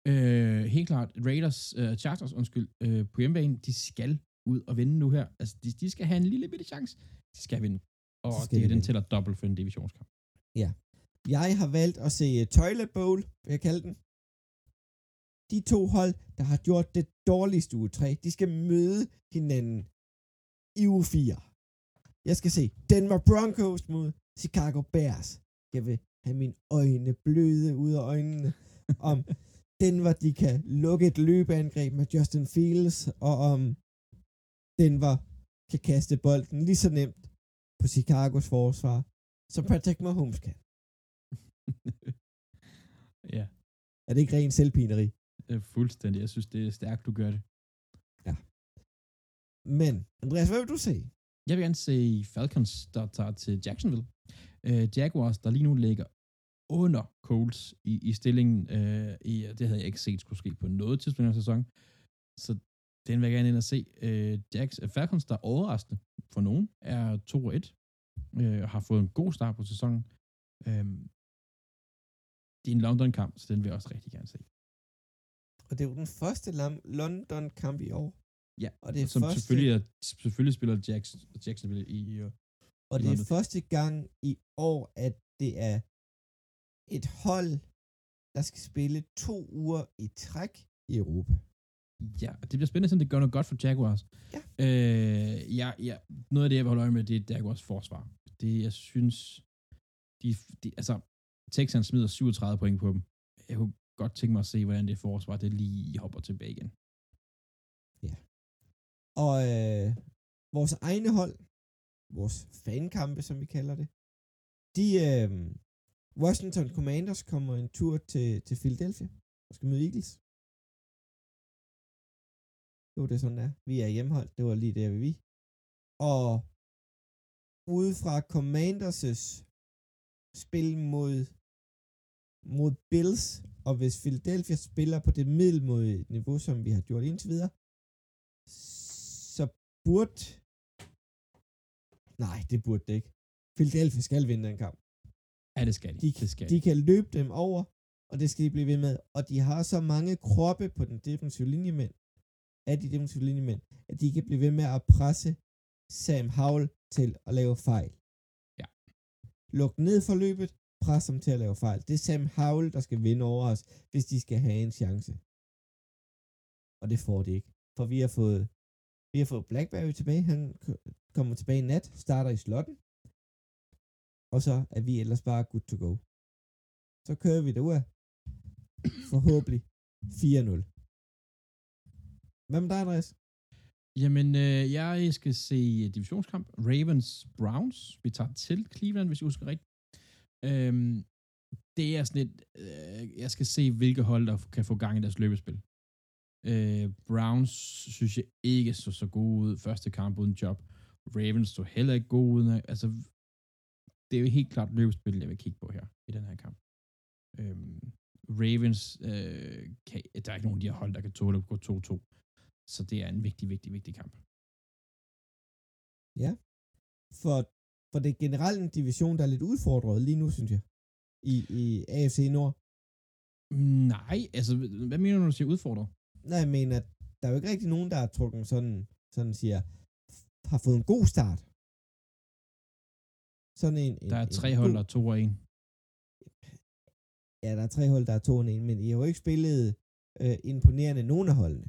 Øh, helt klart, Raiders, øh, Chargers, undskyld, øh, på hjemmebane, de skal ud og vinde nu her. Altså, de, de skal have en lille bitte chance. De skal vinde. Og skal det de den tæller dobbelt for en divisionskamp. Jeg har valgt at se uh, Toilet Bowl, vil jeg kalde den. De to hold, der har gjort det dårligste uge 3, de skal møde hinanden i uge 4. Jeg skal se Denver Broncos mod Chicago Bears. Jeg vil have mine øjne bløde ud af øjnene om <laughs> Denver, de kan lukke et løbeangreb med Justin Fields, og om Denver kan kaste bolden lige så nemt på Chicagos forsvar, som Patrick Mahomes kan. <laughs> ja, Er det ikke ren selvpineri? øh, fuldstændig. Jeg synes, det er stærkt, du gør det. Men, Andreas, hvad vil du se? Jeg vil gerne se Falcons, der tager til Jacksonville. Øh, Jaguars, der lige nu ligger under Colts i, i stillingen. Øh, i, det havde jeg ikke set skulle ske på noget tidspunkt af sæsonen. Så den vil jeg gerne ind og se. Øh, Jacks, Falcons, der er overraskende for nogen, er 2 og 1. Øh, og har fået en god start på sæsonen. Øh, det er en London-kamp, så den vil jeg også rigtig gerne se. Og det er jo den første London-kamp i år. Ja, Og det er Som første, selvfølgelig, er, selvfølgelig spiller Jacks, Jacksonville i, i øh, og det er London. første gang i år, at det er et hold, der skal spille to uger i træk i Europa. Ja, det bliver spændende, om det gør noget godt for Jaguars. Ja. Øh, ja, ja. Noget af det, jeg vil holde øje med, det er Jaguars forsvar. Det, jeg synes, de, de, altså, Texans smider 37 point på dem. Jeg kunne godt tænke mig at se, hvordan det forsvar, det lige hopper tilbage igen. Og øh, vores egne hold, vores fankampe, som vi kalder det, de øh, Washington Commanders kommer en tur til, til Philadelphia og skal møde Eagles. Det var det sådan der. Vi er hjemmehold. Det var lige der, vi Og ude fra Commanders' spil mod, mod Bills, og hvis Philadelphia spiller på det middelmodige niveau, som vi har gjort indtil videre, så burde... Nej, det burde det ikke. Philadelphia skal vinde den kamp. Ja, det skal de. De, det skal de kan løbe dem over, og det skal de blive ved med. Og de har så mange kroppe på den defensive linjemænd, af de defensive linjemænd, at de kan blive ved med at presse Sam Howell til at lave fejl. Ja. Luk ned for løbet, pres dem til at lave fejl. Det er Sam Howell, der skal vinde over os, hvis de skal have en chance. Og det får de ikke. For vi har fået, vi har fået Blackberry tilbage. Han kommer tilbage i nat, starter i slotten. Og så er vi ellers bare good to go. Så kører vi derud. Forhåbentlig 4-0. Hvad med dig, Andreas? Jamen, øh, jeg skal se øh, divisionskamp. Ravens-Browns. Vi tager til Cleveland, hvis jeg husker rigtigt. Øhm, det er sådan et... Øh, jeg skal se, hvilke hold, der kan få gang i deres løbespil. Øh, Browns synes jeg ikke så så gode ud. Første kamp uden job. Ravens så heller ikke gode ud. Altså, det er jo helt klart løbespil, jeg vil kigge på her i den her kamp. Øhm, Ravens, øh, kan, der er ikke nogen af de her hold, der kan tåle at gå 2-2. Så det er en vigtig, vigtig, vigtig kamp. For, for det er generelt en division, der er lidt udfordret lige nu, synes jeg. I, i AFC Nord. Nej, altså, hvad mener du, når du siger udfordret? Nej, jeg mener, der er jo ikke rigtig nogen, der har trukket sådan, sådan siger, har fået en god start. Sådan en, en Der er tre hold, der er to og en. Ja, der er tre hold, der er to og en, men I har jo ikke spillet øh, imponerende nogen af holdene.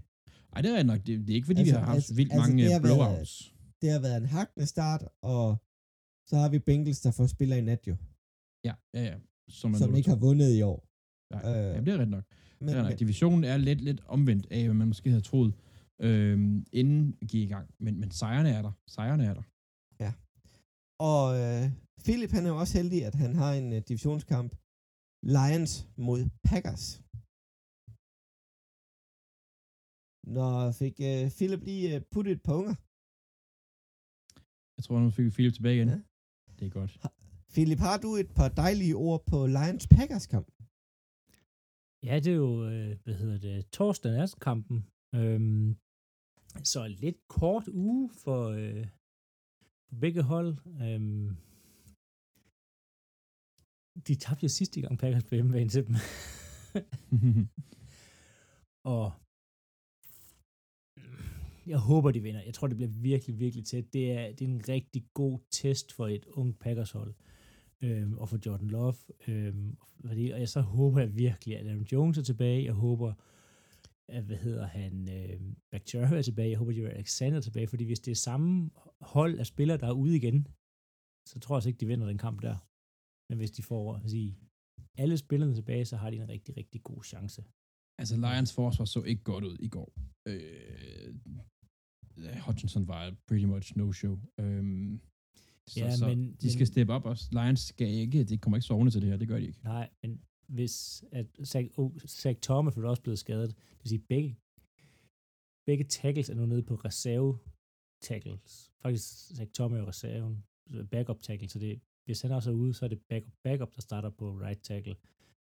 Ej, det er nok. Det, det er ikke, fordi Altså, vi har haft altså- vildt altså, mange det altså, har været- blowouts. Det har været en hakkende start, og så har vi Bengals, der får spiller i nat jo, Ja, ja, ja. Som, som ikke har vundet i år. Nej, øh, ja, det er ret nok. Men, nok. men, Divisionen er lidt, lidt omvendt af, hvad man måske havde troet, øhm, inden gik i gang. Men, men sejrene er der. Sejrene er der. og øh, Philip, han er jo også heldig, at han har en øh, divisionskamp. Lions mod Packers. Nå, fik øh, Philip lige øh, puttet et par unger. Jeg tror, nu fik Philip tilbage igen. Ja. Det er godt. Philip, har du et par dejlige ord på Lions Packers kamp? Ja, det er jo, øh, hvad hedder det, torsdag er kampen. Øhm, så en lidt kort uge for, øh, for begge hold. Øhm, de tabte jo sidste gang Packers på hjemmebane til dem. <laughs> og jeg håber, de vinder. Jeg tror, det bliver virkelig, virkelig tæt. Det er, det er en rigtig god test for et ung Packers-hold. Øhm, og for Jordan Love. Øhm, fordi, og jeg så håber jeg virkelig, at Aaron Jones er tilbage. Jeg håber, at, hvad hedder han, øh, Bacteria er tilbage. Jeg håber, at Alexander er tilbage. Fordi hvis det er samme hold af spillere, der er ude igen, så tror jeg altså ikke, de vinder den kamp der. Men hvis de får sige, alle spillerne tilbage, så har de en rigtig, rigtig god chance. Altså, Lions forsvar så ikke godt ud i går. Øh, Hutchinson var pretty much no-show. Øhm, så, Ja, så men- de skal men- steppe op også. Lions skal ikke, de kommer ikke sovende til det her, det gør de ikke. Nej, men hvis at Zach, oh, Zach Thomas er også blevet skadet, det vil sige, begge, begge tackles er nu nede på reserve tackles. Faktisk Zach Thomas er jo reserven, backup tackle, så det, hvis han også er ude, så er det backup, backup der starter på right tackle,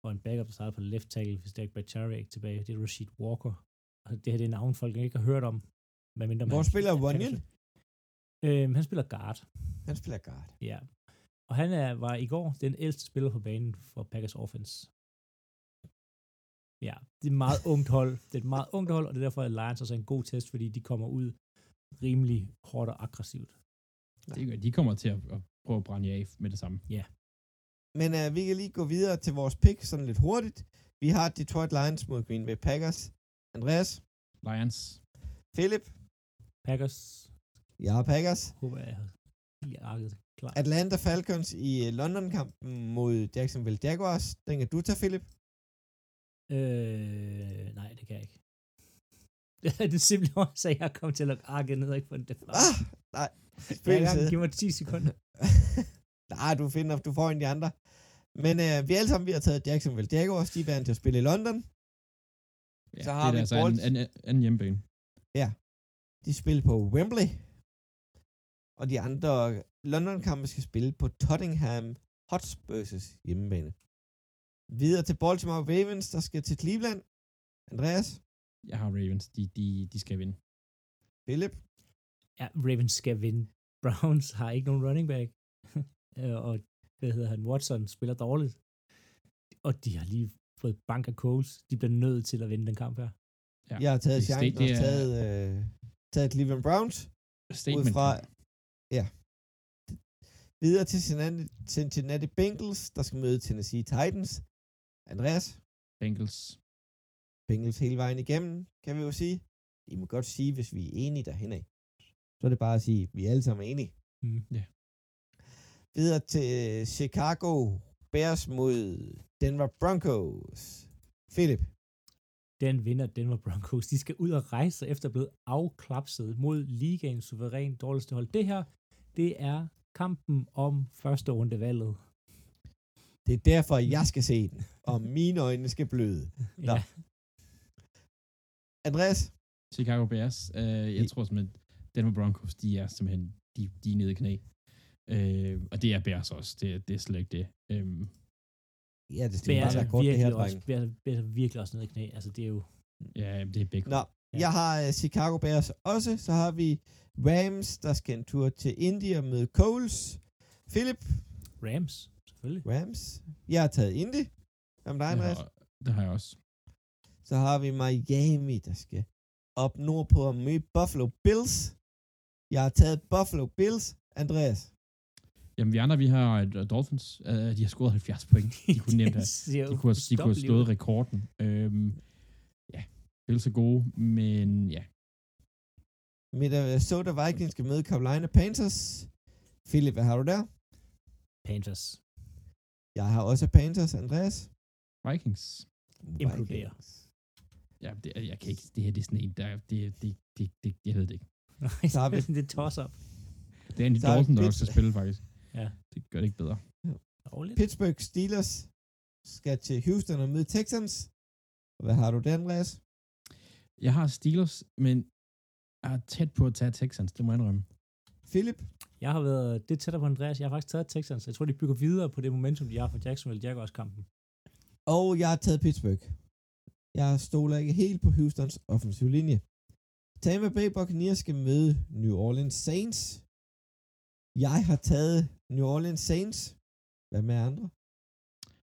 og en backup, der starter på left tackle, hvis Derek Bacchari er ikke tilbage. Det er Rashid Walker. Og det her det er navn, folk ikke har hørt om. Hvad mindre man- Hvor spiller Runyon? Øhm, han spiller guard. Han spiller guard. Ja. Og han er, var i går den ældste spiller på banen for Packers offense. Ja, det er et meget ungt hold. Det er et meget ungt hold, og det er derfor, at Lions også er en god test, fordi de kommer ud rimelig hårdt og aggressivt. Det gør, de kommer til at, at prøve at brænde jer af med det samme. Men uh, vi kan lige gå videre til vores pick sådan lidt hurtigt. Vi har Detroit Lions mod Green Bay Packers. Andreas, Lions. Philip, Packers, jeg har Packers. håber jeg lige arket klar. Atlanta Falcons i øh, London-kampen mod Jacksonville Jaguars. Den kan du tage, Philip. Øh, nej, det kan jeg ikke. <laughs> Det er det simple årsag, jeg kom til at arke ned og ikke få den derfra. Ah, nej. <laughs> Hver gang, giv mig 10 sekunder. <laughs> nej, du finder, du får en af de andre. Men uh, vi alle sammen, vi har taget Jacksonville Jaguars. De er vant til at spille i London. Ja, Så har det er vi altså Balls. en, en, anden hjemmebane. De spiller på Wembley. Og de andre London-kampe skal spille på Tottenham Hotspurs hjemmebane. Videre til Baltimore Ravens, der skal til Cleveland. Andreas, Jeg har Ravens. De, de, de skal vinde. Philip, Ja, Ravens skal vinde. <laughs> Browns har ikke nogen running back. <laughs> Øh, og hvad hedder han, Watson spiller dårligt. Og de har lige fået bank af Coles. De bliver nødt til at vinde den kamp her. Ja. jeg har taget chancen og taget, øh, taget Cleveland Browns. Statement. fra- Ja. Videre til Cincinnati, Cincinnati Bengals, der skal møde Tennessee Titans. Andreas, Bengals. Bengals hele vejen igennem, kan vi jo sige. I må godt sige, hvis vi er enige derhen af. Så er det bare at sige, at vi er alle sammen enige. Mm. Ja. Videre til øh, Chicago Bears mod Denver Broncos. Philip, Den vinder Denver Broncos. De skal ud og rejse efter at blive afklapset mod ligaens suveræn dårligste hold. Det her, det er kampen om første rundevalget. det er derfor, jeg skal se den, og mine øjne skal bløde. <laughs> Nå. Ja. Andreas, Chicago Bears. Uh, jeg tror simpelthen, Denver Broncos, de er simpelthen, de, de er nede i knæ. Uh, og det er Bears også. Det, det er slet ikke det. Um, ja, det skal bare være kort, det her, dreng. Bears er virkelig også nede i knæ. Altså, det er jo... ja, det er begge. Nå, Ja. jeg har uh, Chicago Bears også. Så har vi Rams, der skal en tur til India med Coles. Philip, Rams, selvfølgelig. Rams. Jeg har taget Indy. Med dig, det, Andreas? har, det har jeg også. Så har vi Miami, der skal op nordpå og møde Buffalo Bills. Jeg har taget Buffalo Bills. Andreas. Jamen, vi andre, vi har uh, Dolphins. Uh, de har scoret 70 point. De kunne <laughs> nemt have, de kunne, have- de kunne have slået rekorden. Um, ja, Bills er gode, men ja, Minnesota Vikings skal møde Carolina Panthers. Philip, hvad har du der? Panthers. Jeg har også Panthers. Andreas? Vikings. Imploderer. Vikings. Ja, det, jeg kan ikke, det her det er sådan en, der, det, det, det, det, jeg ved det ikke. Nej, Så <laughs> det er toss up. Det er Så vi Dalton, der også skal spille, faktisk. Ja. Det gør det ikke bedre. Dårligt. Pittsburgh Steelers skal til Houston og møde Texans. Og hvad har du der, Andreas? Jeg har Steelers, men jeg er tæt på at tage Texans, det må jeg indrømme. Philip? Jeg har været det er tættere på Andreas. Jeg har faktisk taget Texans. Jeg tror, de bygger videre på det momentum, de har fra Jacksonville Jaguars-kampen. Og jeg har taget Pittsburgh. Jeg stoler ikke helt på Houstons offensive linje. Tampa Bay Buccaneers skal møde New Orleans Saints. Jeg har taget New Orleans Saints. Hvad med andre?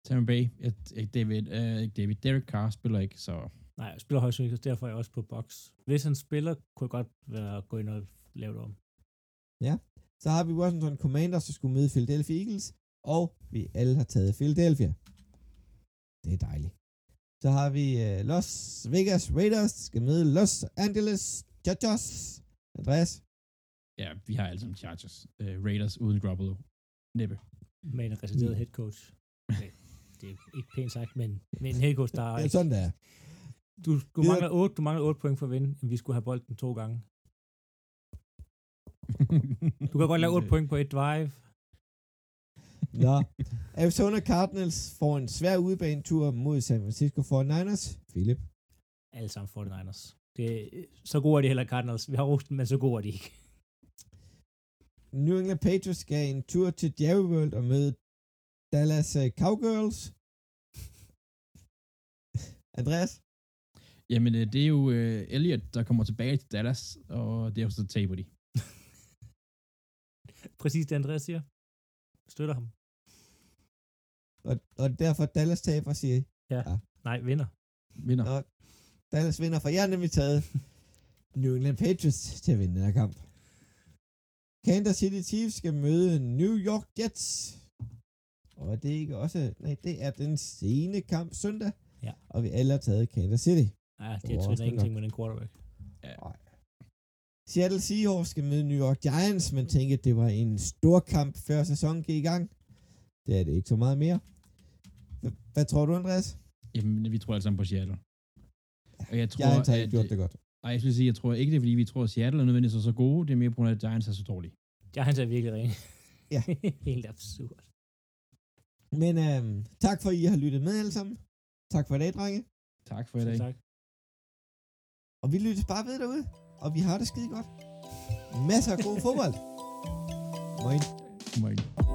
Tampa Bay, et- ikke David, øh, ikke David, Derek Carr spiller ikke, så Nej, jeg spiller højst sandsynligt, så derfor er jeg også på box. Hvis han spiller, kunne jeg godt være, gå ind og lave det om. Så har vi Washington Commanders, der skulle møde Philadelphia Eagles. Og vi alle har taget Philadelphia. Det er dejligt. Så har vi uh, Los Vegas Raiders, der skal møde Los Angeles Chargers. Andreas? ja, vi har alle sammen Chargers. Øh, Raiders uden Garoppolo. Næppe. Med en resideret head coach. Okay. Det er ikke pænt sagt, men med en head coach, der er Det ikke... sådan, det er. Du, du, Videre. mangler 8, du mangler 8 point for at vinde, vi skulle have bolden to gange. Du kan godt lave 8 <laughs> point på et drive. Nå. Arizona Cardinals får en svær udebanetur mod San Francisco 49ers. Philip? Alle sammen 49ers. Det så gode er de heller Cardinals. Vi har rost dem, men så gode er de ikke. New England Patriots skal en tur til Jerry World og møde Dallas uh, Cowgirls. <laughs> Andreas? Jamen, øh, det er jo øh, Elliot, der kommer tilbage til Dallas, og derfor så taber de. <laughs> Præcis det, Andreas siger. Støtter ham. Og, og derfor Dallas taber, siger I. Nej, vinder. Vinder. Nå, Dallas vinder, for jeg har nemlig taget <laughs> New England Patriots til at vinde den her kamp. Kansas City Chiefs skal møde New York Jets. Og det er ikke også... Nej, det er den sene kamp søndag. Ja. Og vi alle har taget Kansas City. Ja, det er oh, ingenting med den quarterback. Seattle Seahawks skal møde New York Giants, men tænkte, at det var en stor kamp, før sæsonen gik i gang. Det er det ikke så meget mere. H- Hvad tror du, Andreas? Jamen, vi tror alle sammen på Seattle. Og jeg tror, Giants har at, gjort det godt. Ej, jeg skulle sige, jeg tror ikke, det er, fordi vi tror, at Seattle er nødvendigvis så gode. Det er mere på grund af, at Giants er så dårlige. Giants er virkelig ringe. Ja. <laughs> Helt absurd. Men øhm, tak for, at I har lyttet med alle sammen. Tak for i dag, drenge. Tak for i dag. Så tak. Og vi lyttes bare ved derude. Og vi har det skide godt. Masser af god fodbold. <laughs> Moin. Moin.